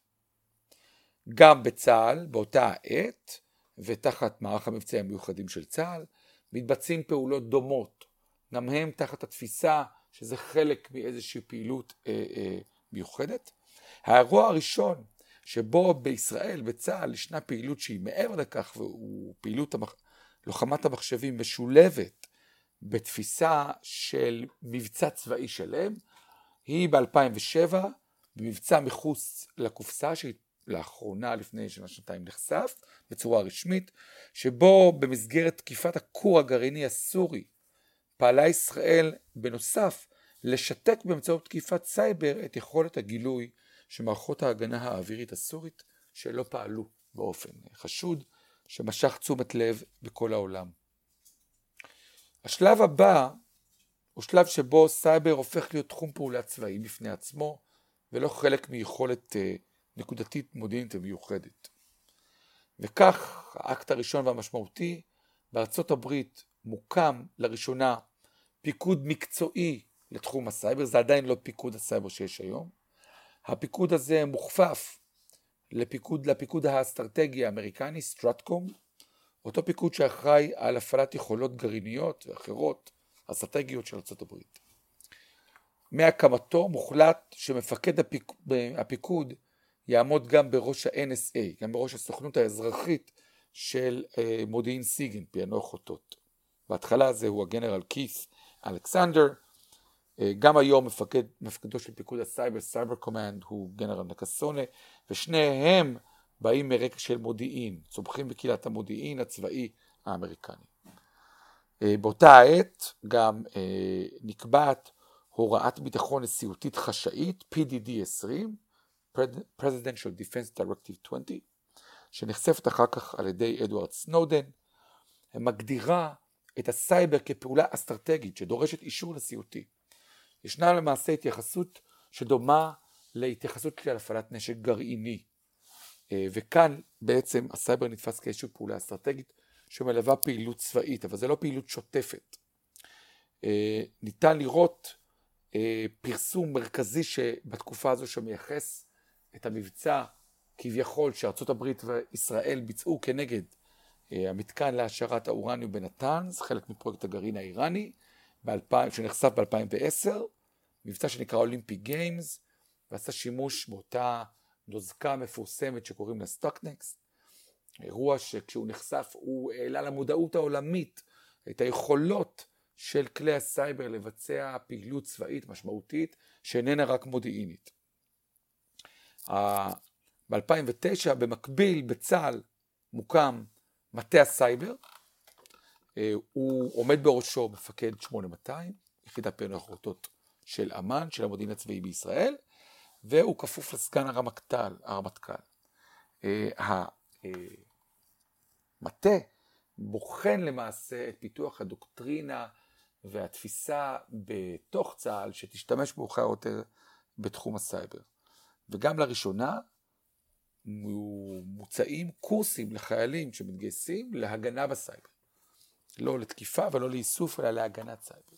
גם בצה"ל באותה העת ותחת מערך המבצעים המיוחדים של צה"ל מתבצעים פעולות דומות גם הם תחת התפיסה שזה חלק מאיזושהי פעילות אה, אה, מיוחדת. האירוע הראשון שבו בישראל, בצה"ל, ישנה פעילות שהיא מעבר לכך, והוא פעילות המח... לוחמת המחשבים משולבת בתפיסה של מבצע צבאי שלם, היא ב-2007, במבצע מחוץ לקופסה, שלאחרונה, לפני שנה-שנתיים נחשף, בצורה רשמית, שבו במסגרת תקיפת הכור הגרעיני הסורי פעלה ישראל בנוסף לשתק באמצעות תקיפת סייבר את יכולת הגילוי של מערכות ההגנה האווירית הסורית שלא פעלו באופן חשוד, שמשך תשומת לב בכל העולם. השלב הבא הוא שלב שבו סייבר הופך להיות תחום פעולה צבאי בפני עצמו ולא חלק מיכולת אה, נקודתית מודיעינית ומיוחדת. וכך האקט הראשון והמשמעותי בארצות הברית מוקם לראשונה פיקוד מקצועי לתחום הסייבר, זה עדיין לא פיקוד הסייבר שיש היום. הפיקוד הזה מוכפף לפיקוד, לפיקוד האסטרטגי האמריקני, סטרטקום, אותו פיקוד שאחראי על הפעלת יכולות גרעיניות ואחרות אסטרטגיות של ארה"ב. מהקמתו מוחלט שמפקד הפיק, הפיקוד יעמוד גם בראש ה-NSA, גם בראש הסוכנות האזרחית של אה, מודיעין SIGINT, פענוח אותות. בהתחלה זה הוא הגנרל כית' אלכסנדר, אה, גם היום מפקד, מפקדו של פיקוד הסייבר, Cyber Command, הוא גנרל נקסונה, ושניהם באים מרקע של מודיעין, צומחים בקהילת המודיעין הצבאי האמריקני. אה, באותה העת גם אה, נקבעת הוראת ביטחון נשיאותית חשאית, PDD 20, Presidential Defense Directive 20, שנחשפת אחר כך על ידי אדוארד סנודן, מגדירה את הסייבר כפעולה אסטרטגית שדורשת אישור נשיאותי. ישנה למעשה התייחסות שדומה להתייחסות של הפעלת נשק גרעיני. אה, וכאן בעצם הסייבר נתפס כאיזושהי פעולה אסטרטגית שמלווה פעילות צבאית, אבל זה לא פעילות שוטפת. אה, ניתן לראות אה, פרסום מרכזי שבתקופה הזו שמייחס את המבצע כביכול שארצות הברית וישראל ביצעו כנגד המתקן להעשרת האורניום בנתאנז, חלק מפרויקט הגרעין האיראני, שנחשף ב-2010, מבצע שנקרא Olympic Games, ועשה שימוש באותה נוזקה מפורסמת שקוראים לה Stuxnet, אירוע שכשהוא נחשף הוא העלה למודעות העולמית את היכולות של כלי הסייבר לבצע פעילות צבאית משמעותית שאיננה רק מודיעינית. ב-2009 במקביל בצה"ל מוקם מטה הסייבר, אה, הוא עומד בראשו מפקד 8200, יחידת פענוח אותות של אמ"ן, של המודיעין הצבאי בישראל, והוא כפוף לסגן הרמטכ"ל, הרמטכ"ל. המטה אה, בוחן למעשה את פיתוח הדוקטרינה והתפיסה בתוך צה"ל שתשתמש מאוחר יותר בתחום הסייבר. וגם לראשונה מוצאים קורסים לחיילים שמתגייסים להגנה בסייבר. לא לתקיפה ולא לאיסוף, אלא להגנת סייבר.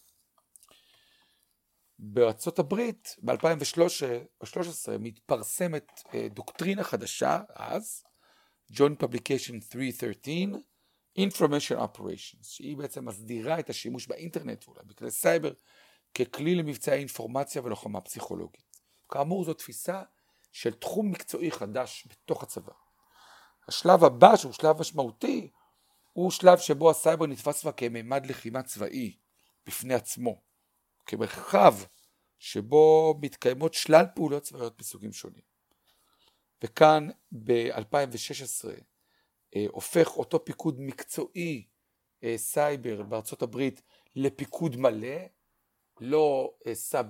בארצות הברית ב-2013 מתפרסמת אה, דוקטרינה חדשה אז, Joint Publication 313, Information Operations, שהיא בעצם מסדירה את השימוש באינטרנט ואולי בכלי סייבר ככלי למבצעי אינפורמציה ולוחמה פסיכולוגית. כאמור זו תפיסה של תחום מקצועי חדש בתוך הצבא. השלב הבא שהוא שלב משמעותי הוא שלב שבו הסייבר נתפס כבר כמימד לחימה צבאי בפני עצמו. כמרחב שבו מתקיימות שלל פעולות צבאיות מסוגים שונים. וכאן ב-2016 אה, הופך אותו פיקוד מקצועי אה, סייבר בארצות הברית לפיקוד מלא, לא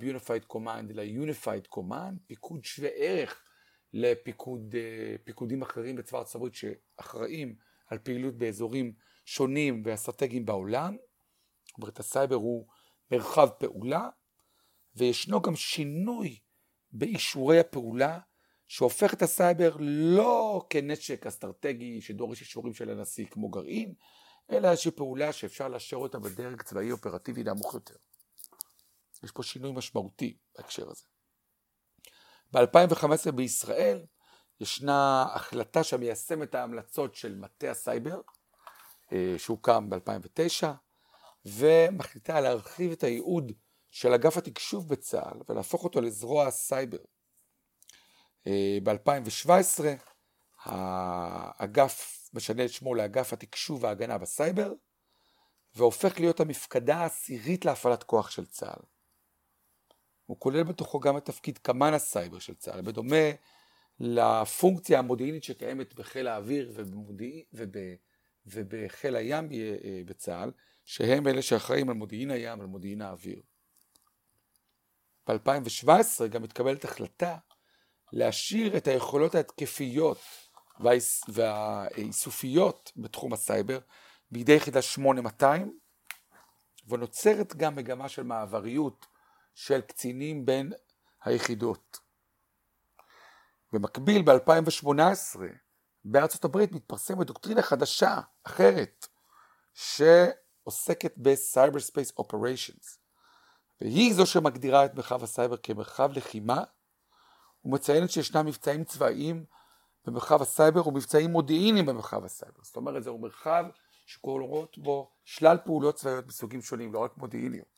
unified command אלא unified command, פיקוד שווה ערך לפיקודים אה, אחרים בצבא ארצות הברית שאחראים על פעילות באזורים שונים ואסטרטגיים בעולם. אומרת הסייבר הוא מרחב פעולה, וישנו גם שינוי באישורי הפעולה, שהופך את הסייבר לא כנשק אסטרטגי שדורש אישורים של הנשיא כמו גרעין, אלא איזושהי פעולה שאפשר לאשר אותה בדרג צבאי אופרטיבי נמוך יותר. יש פה שינוי משמעותי בהקשר הזה. ב-2015 בישראל ישנה החלטה שמיישמת ההמלצות של מטה הסייבר, אה, שהוקם ב-2009, ומחליטה להרחיב את הייעוד של אגף התקשוב בצה"ל ולהפוך אותו לזרוע הסייבר. אה, ב-2017 האגף משנה את שמו לאגף התקשוב וההגנה בסייבר והופך להיות המפקדה העשירית להפעלת כוח של צה"ל. הוא כולל בתוכו גם את תפקיד קמ"ן הסייבר של צה"ל, בדומה לפונקציה המודיעינית שקיימת בחיל האוויר ובמודיעין, וב, ובחיל הים אה, בצה"ל, שהם אלה שאחראים על מודיעין הים ועל מודיעין האוויר. ב-2017 גם מתקבלת החלטה להשאיר את היכולות ההתקפיות והאיסופיות בתחום הסייבר בידי יחידה 8200 ונוצרת גם מגמה של מעבריות של קצינים בין היחידות. במקביל ב-2018 בארצות הברית מתפרסמת דוקטרינה חדשה, אחרת, שעוסקת ב Cyberspace Operations. והיא זו שמגדירה את מרחב הסייבר כמרחב לחימה, ומציינת שישנם מבצעים צבאיים במרחב הסייבר ומבצעים מודיעיניים במרחב הסייבר. זאת אומרת, זהו מרחב שקורות בו שלל פעולות צבאיות מסוגים שונים, לא רק מודיעיניות.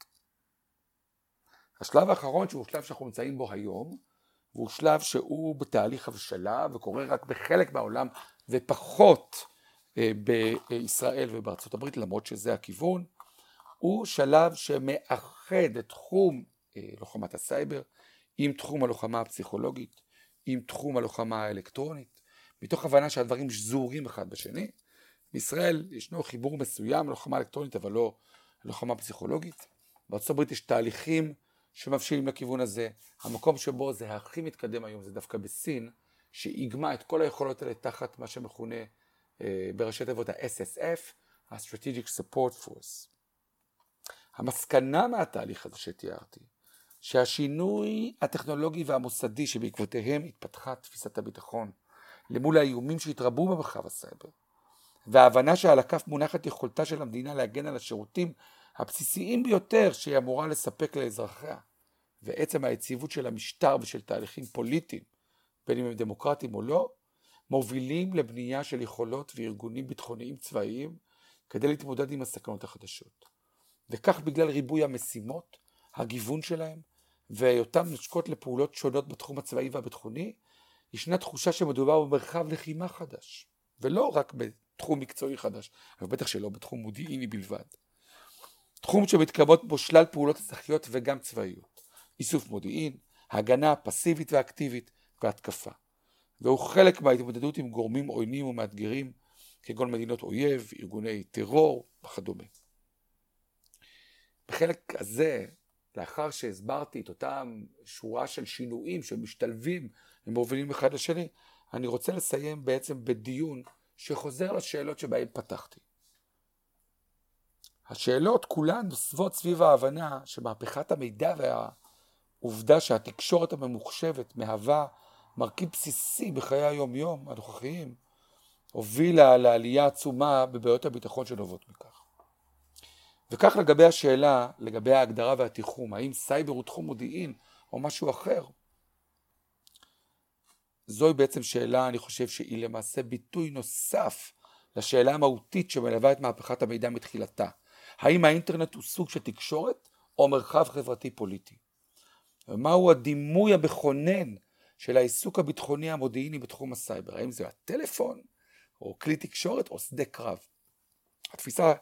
השלב האחרון, שהוא שלב שאנחנו נמצאים בו היום, והוא שלב שהוא בתהליך הבשלה וקורה רק בחלק מהעולם ופחות אה, בישראל ובארצות הברית, למרות שזה הכיוון. הוא שלב שמאחד את תחום אה, לוחמת הסייבר עם תחום הלוחמה הפסיכולוגית, עם תחום הלוחמה האלקטרונית, מתוך הבנה שהדברים שזורים אחד בשני. בישראל ישנו חיבור מסוים ללוחמה אלקטרונית אבל לא ללוחמה פסיכולוגית. בארצות הברית יש תהליכים שמבשילים לכיוון הזה. המקום שבו זה הכי מתקדם היום זה דווקא בסין, שאיגמה את כל היכולות האלה תחת מה שמכונה אה, בראשי תיבות ה-SSF, ה-Strategic Support Force. המסקנה מהתהליך הזה שתיארתי, שהשינוי הטכנולוגי והמוסדי שבעקבותיהם התפתחה תפיסת הביטחון למול האיומים שהתרבו במרחב הסייבר, וההבנה שעל הכף מונחת יכולתה של המדינה להגן על השירותים הבסיסיים ביותר שהיא אמורה לספק לאזרחיה, ועצם היציבות של המשטר ושל תהליכים פוליטיים, בין אם הם דמוקרטיים או לא, מובילים לבנייה של יכולות וארגונים ביטחוניים צבאיים כדי להתמודד עם הסכנות החדשות. וכך בגלל ריבוי המשימות, הגיוון שלהם, והיותם נושקות לפעולות שונות בתחום הצבאי והביטחוני, ישנה תחושה שמדובר במרחב לחימה חדש, ולא רק בתחום מקצועי חדש, אבל בטח שלא בתחום מודיעיני בלבד. תחום שמתקיימות בו שלל פעולות אזרחיות וגם צבאיות, איסוף מודיעין, הגנה פסיבית ואקטיבית והתקפה. והוא חלק מההתמודדות עם גורמים עוינים ומאתגרים כגון מדינות אויב, ארגוני טרור וכדומה. בחלק הזה, לאחר שהסברתי את אותם שורה של שינויים שמשתלבים ומובילים אחד לשני, אני רוצה לסיים בעצם בדיון שחוזר לשאלות שבהן פתחתי. השאלות כולן נוסבות סביב ההבנה שמהפכת המידע והעובדה שהתקשורת הממוחשבת מהווה מרכיב בסיסי בחיי היום-יום הנוכחיים, הובילה לעלייה עצומה בבעיות הביטחון שנובעות מכך. וכך לגבי השאלה, לגבי ההגדרה והתיחום, האם סייבר הוא תחום מודיעין או משהו אחר, זוהי בעצם שאלה, אני חושב שהיא למעשה ביטוי נוסף לשאלה המהותית שמלווה את מהפכת המידע מתחילתה. האם האינטרנט הוא סוג של תקשורת או מרחב חברתי פוליטי? ומהו הדימוי המכונן של העיסוק הביטחוני המודיעיני בתחום הסייבר? האם זה הטלפון או כלי תקשורת או שדה קרב? התפיסה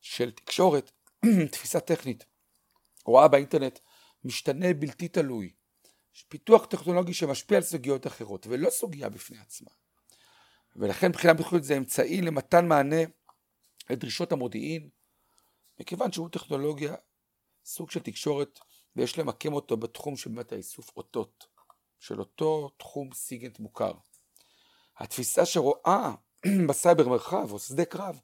של תקשורת, תפיסה טכנית, רואה באינטרנט משתנה בלתי תלוי, פיתוח טכנולוגי שמשפיע על סוגיות אחרות ולא סוגיה בפני עצמה. ולכן מבחינה ביטחונית זה אמצעי למתן מענה לדרישות המודיעין, מכיוון שהוא טכנולוגיה, סוג של תקשורת, ויש למקם אותו בתחום של באמת האיסוף אותות, של אותו תחום SIGINT מוכר. התפיסה שרואה בסייבר מרחב או שדה קרב,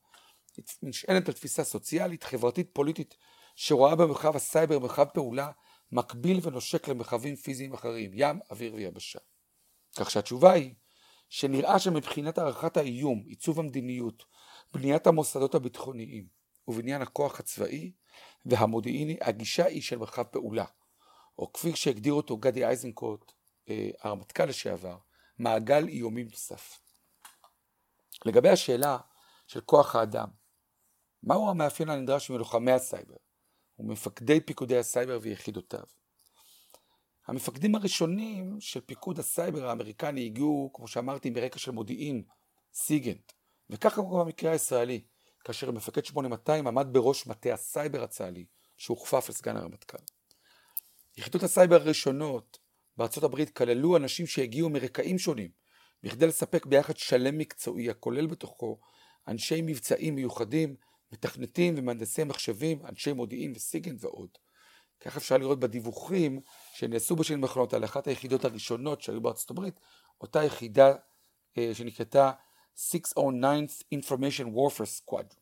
נשענת על תפיסה סוציאלית, חברתית, פוליטית, שרואה במרחב הסייבר מרחב פעולה מקביל ונושק למרחבים פיזיים אחרים, ים, אוויר ויבשה. כך שהתשובה היא שנראה שמבחינת הערכת האיום, עיצוב המדיניות, בניית המוסדות הביטחוניים, ובניין הכוח הצבאי והמודיעיני, הגישה היא של מרחב פעולה, או כפי שהגדיר אותו גדי איזנקוט, אה, הרמטכ"ל לשעבר, מעגל איומים נוסף. לגבי השאלה של כוח האדם, מהו המאפיין הנדרש מלוחמי הסייבר ומפקדי פיקודי הסייבר ויחידותיו? המפקדים הראשונים של פיקוד הסייבר האמריקני הגיעו, כמו שאמרתי, מרקע של מודיעין, SIGINT, וככה גם במקרה הישראלי. כאשר מפקד 8200 עמד בראש מטה הסייבר הצה"לי, שהוכפף לסגן הרמטכ"ל. יחידות הסייבר הראשונות בארצות הברית כללו אנשים שהגיעו מרקעים שונים, בכדי לספק ביחד שלם מקצועי הכולל בתוכו אנשי מבצעים מיוחדים, מתכנתים ומהנדסי מחשבים, אנשי מודיעין וסיגנט ועוד. כך אפשר לראות בדיווחים שנעשו בשנים האחרונות על אחת היחידות הראשונות שהיו בארצות הברית, אותה יחידה אה, שנקראתה 609th Information Warfare Squadron,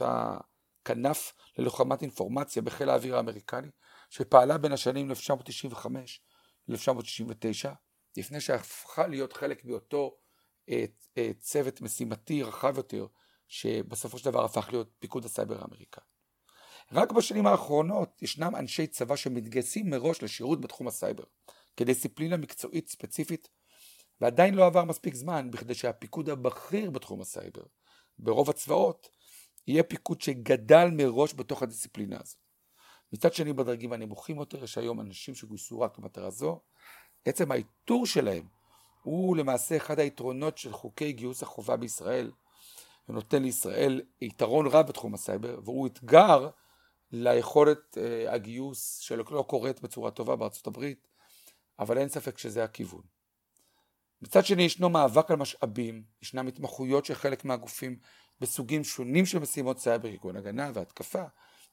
אותה כנף ללוחמת אינפורמציה בחיל האוויר האמריקני, שפעלה בין השנים 1995 ל-1969, לפני שהפכה להיות חלק מאותו אה, אה, צוות משימתי רחב יותר, שבסופו של דבר הפך להיות פיקוד הסייבר האמריקני. רק בשנים האחרונות ישנם אנשי צבא שמתגייסים מראש לשירות בתחום הסייבר, כדיסציפלינה מקצועית ספציפית ועדיין לא עבר מספיק זמן בכדי שהפיקוד הבכיר בתחום הסייבר, ברוב הצבאות, יהיה פיקוד שגדל מראש בתוך הדיסציפלינה הזו. מצד שני בדרגים הנמוכים יותר יש היום אנשים שגויסו רק במטרה זו, עצם האיתור שלהם הוא למעשה אחד היתרונות של חוקי גיוס החובה בישראל, ונותן לישראל יתרון רב בתחום הסייבר, והוא אתגר ליכולת אה, הגיוס שלא קורית בצורה טובה בארצות הברית, אבל אין ספק שזה הכיוון. מצד שני ישנו מאבק על משאבים, ישנם התמחויות של חלק מהגופים בסוגים שונים של משימות סייבר, כגון הגנה והתקפה,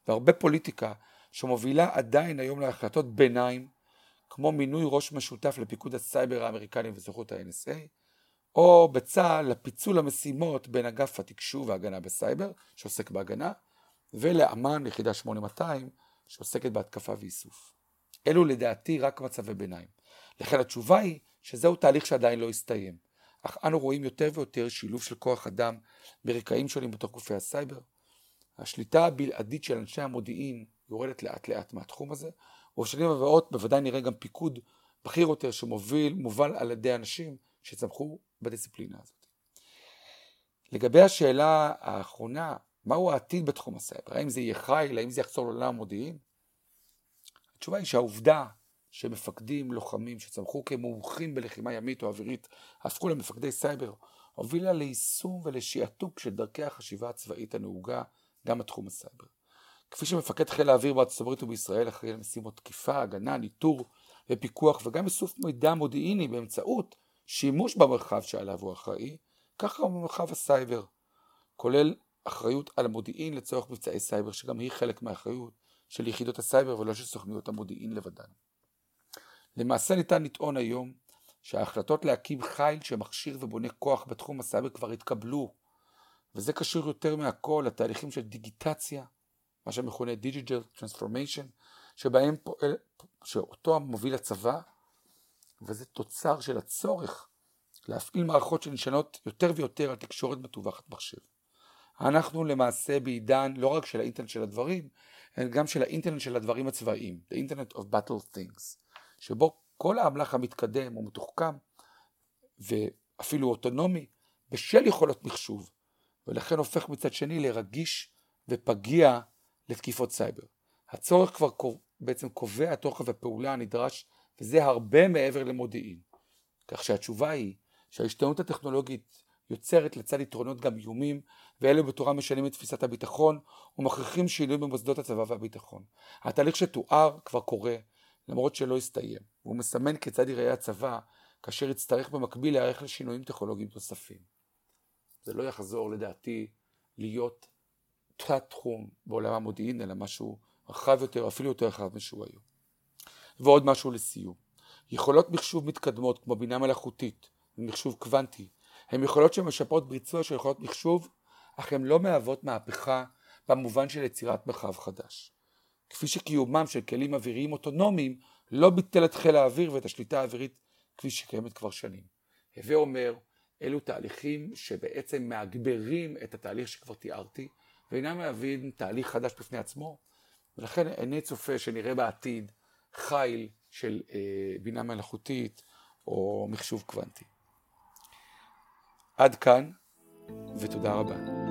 והרבה פוליטיקה שמובילה עדיין היום להחלטות ביניים, כמו מינוי ראש משותף לפיקוד הסייבר האמריקני וסוכנות ה-NSA, או בצה"ל לפיצול המשימות בין אגף התקשוב והגנה בסייבר, שעוסק בהגנה, ולאמ"ן, יחידה 8200, שעוסקת בהתקפה ואיסוף. אלו לדעתי רק מצבי ביניים. לכן התשובה היא שזהו תהליך שעדיין לא הסתיים, אך אנו רואים יותר ויותר שילוב של כוח אדם ברקעים שונים בתוך גופי הסייבר. השליטה הבלעדית של אנשי המודיעין יורדת לאט לאט מהתחום הזה, ובשנים הבאות בוודאי נראה גם פיקוד בכיר יותר שמוביל, מובל על ידי אנשים שצמחו בדיסציפלינה הזאת. לגבי השאלה האחרונה, מהו העתיד בתחום הסייבר? האם זה יהיה חיל? האם זה יחזור לעולם המודיעין? התשובה היא שהעובדה שמפקדים, לוחמים שצמחו כמומחים בלחימה ימית או אווירית, הפכו למפקדי סייבר, הובילה ליישום ולשעתוק של דרכי החשיבה הצבאית הנהוגה גם בתחום הסייבר. כפי שמפקד חיל האוויר בארצות הברית ובישראל אחראי על משימות תקיפה, הגנה, ניטור ופיקוח וגם איסוף מידע מודיעיני באמצעות שימוש במרחב שעליו הוא אחראי, כך גם במרחב הסייבר, כולל אחריות על המודיעין לצורך מבצעי סייבר, שגם היא חלק מהאחריות של יחידות הסייבר ולא של סוכניות המודיעין לבדן. למעשה ניתן לטעון היום שההחלטות להקים חיל שמכשיר ובונה כוח בתחום הסייבר כבר התקבלו, וזה קשור יותר מהכל לתהליכים של דיגיטציה, מה שמכונה Digital Transformation, שבהם פועל, שאותו מוביל הצבא, וזה תוצר של הצורך להפעיל מערכות שנשענות יותר ויותר על תקשורת מתווכת מחשב. אנחנו למעשה בעידן לא רק של האינטרנט של הדברים, אלא גם של האינטרנט של הדברים הצבאיים, the Internet of Battle Things, שבו כל האמל"ח המתקדם הוא מתוחכם ואפילו אוטונומי בשל יכולות מחשוב, ולכן הופך מצד שני לרגיש ופגיע לתקיפות סייבר. הצורך כבר בעצם קובע את אוכל הפעולה הנדרש, וזה הרבה מעבר למודיעין. כך שהתשובה היא שההשתנות הטכנולוגית יוצרת לצד יתרונות גם איומים, ואלה בתורה משנים את תפיסת הביטחון ומכריחים שינוי במוסדות הצבא והביטחון. התהליך שתואר כבר קורה, למרות שלא הסתיים, והוא מסמן כיצד יראה הצבא כאשר יצטרך במקביל להיערך לשינויים טכנולוגיים נוספים. זה לא יחזור לדעתי להיות תת תחום בעולם המודיעין, אלא משהו רחב יותר, אפילו יותר רחב משהו היום. ועוד משהו לסיום. יכולות מחשוב מתקדמות כמו בינה מלאכותית ומחשוב קוונטי הן יכולות שמשפרות ביצוע של יכולות מחשוב, אך הן לא מהוות מהפכה במובן של יצירת מרחב חדש. כפי שקיומם של כלים אוויריים אוטונומיים לא ביטל את חיל האוויר ואת השליטה האווירית כפי שקיימת כבר שנים. הווה אומר, אלו תהליכים שבעצם מאגברים את התהליך שכבר תיארתי, ואינם מהווים תהליך חדש בפני עצמו, ולכן איני צופה שנראה בעתיד חיל של אה, בינה מלאכותית או מחשוב קוונטי. עד כאן, ותודה רבה.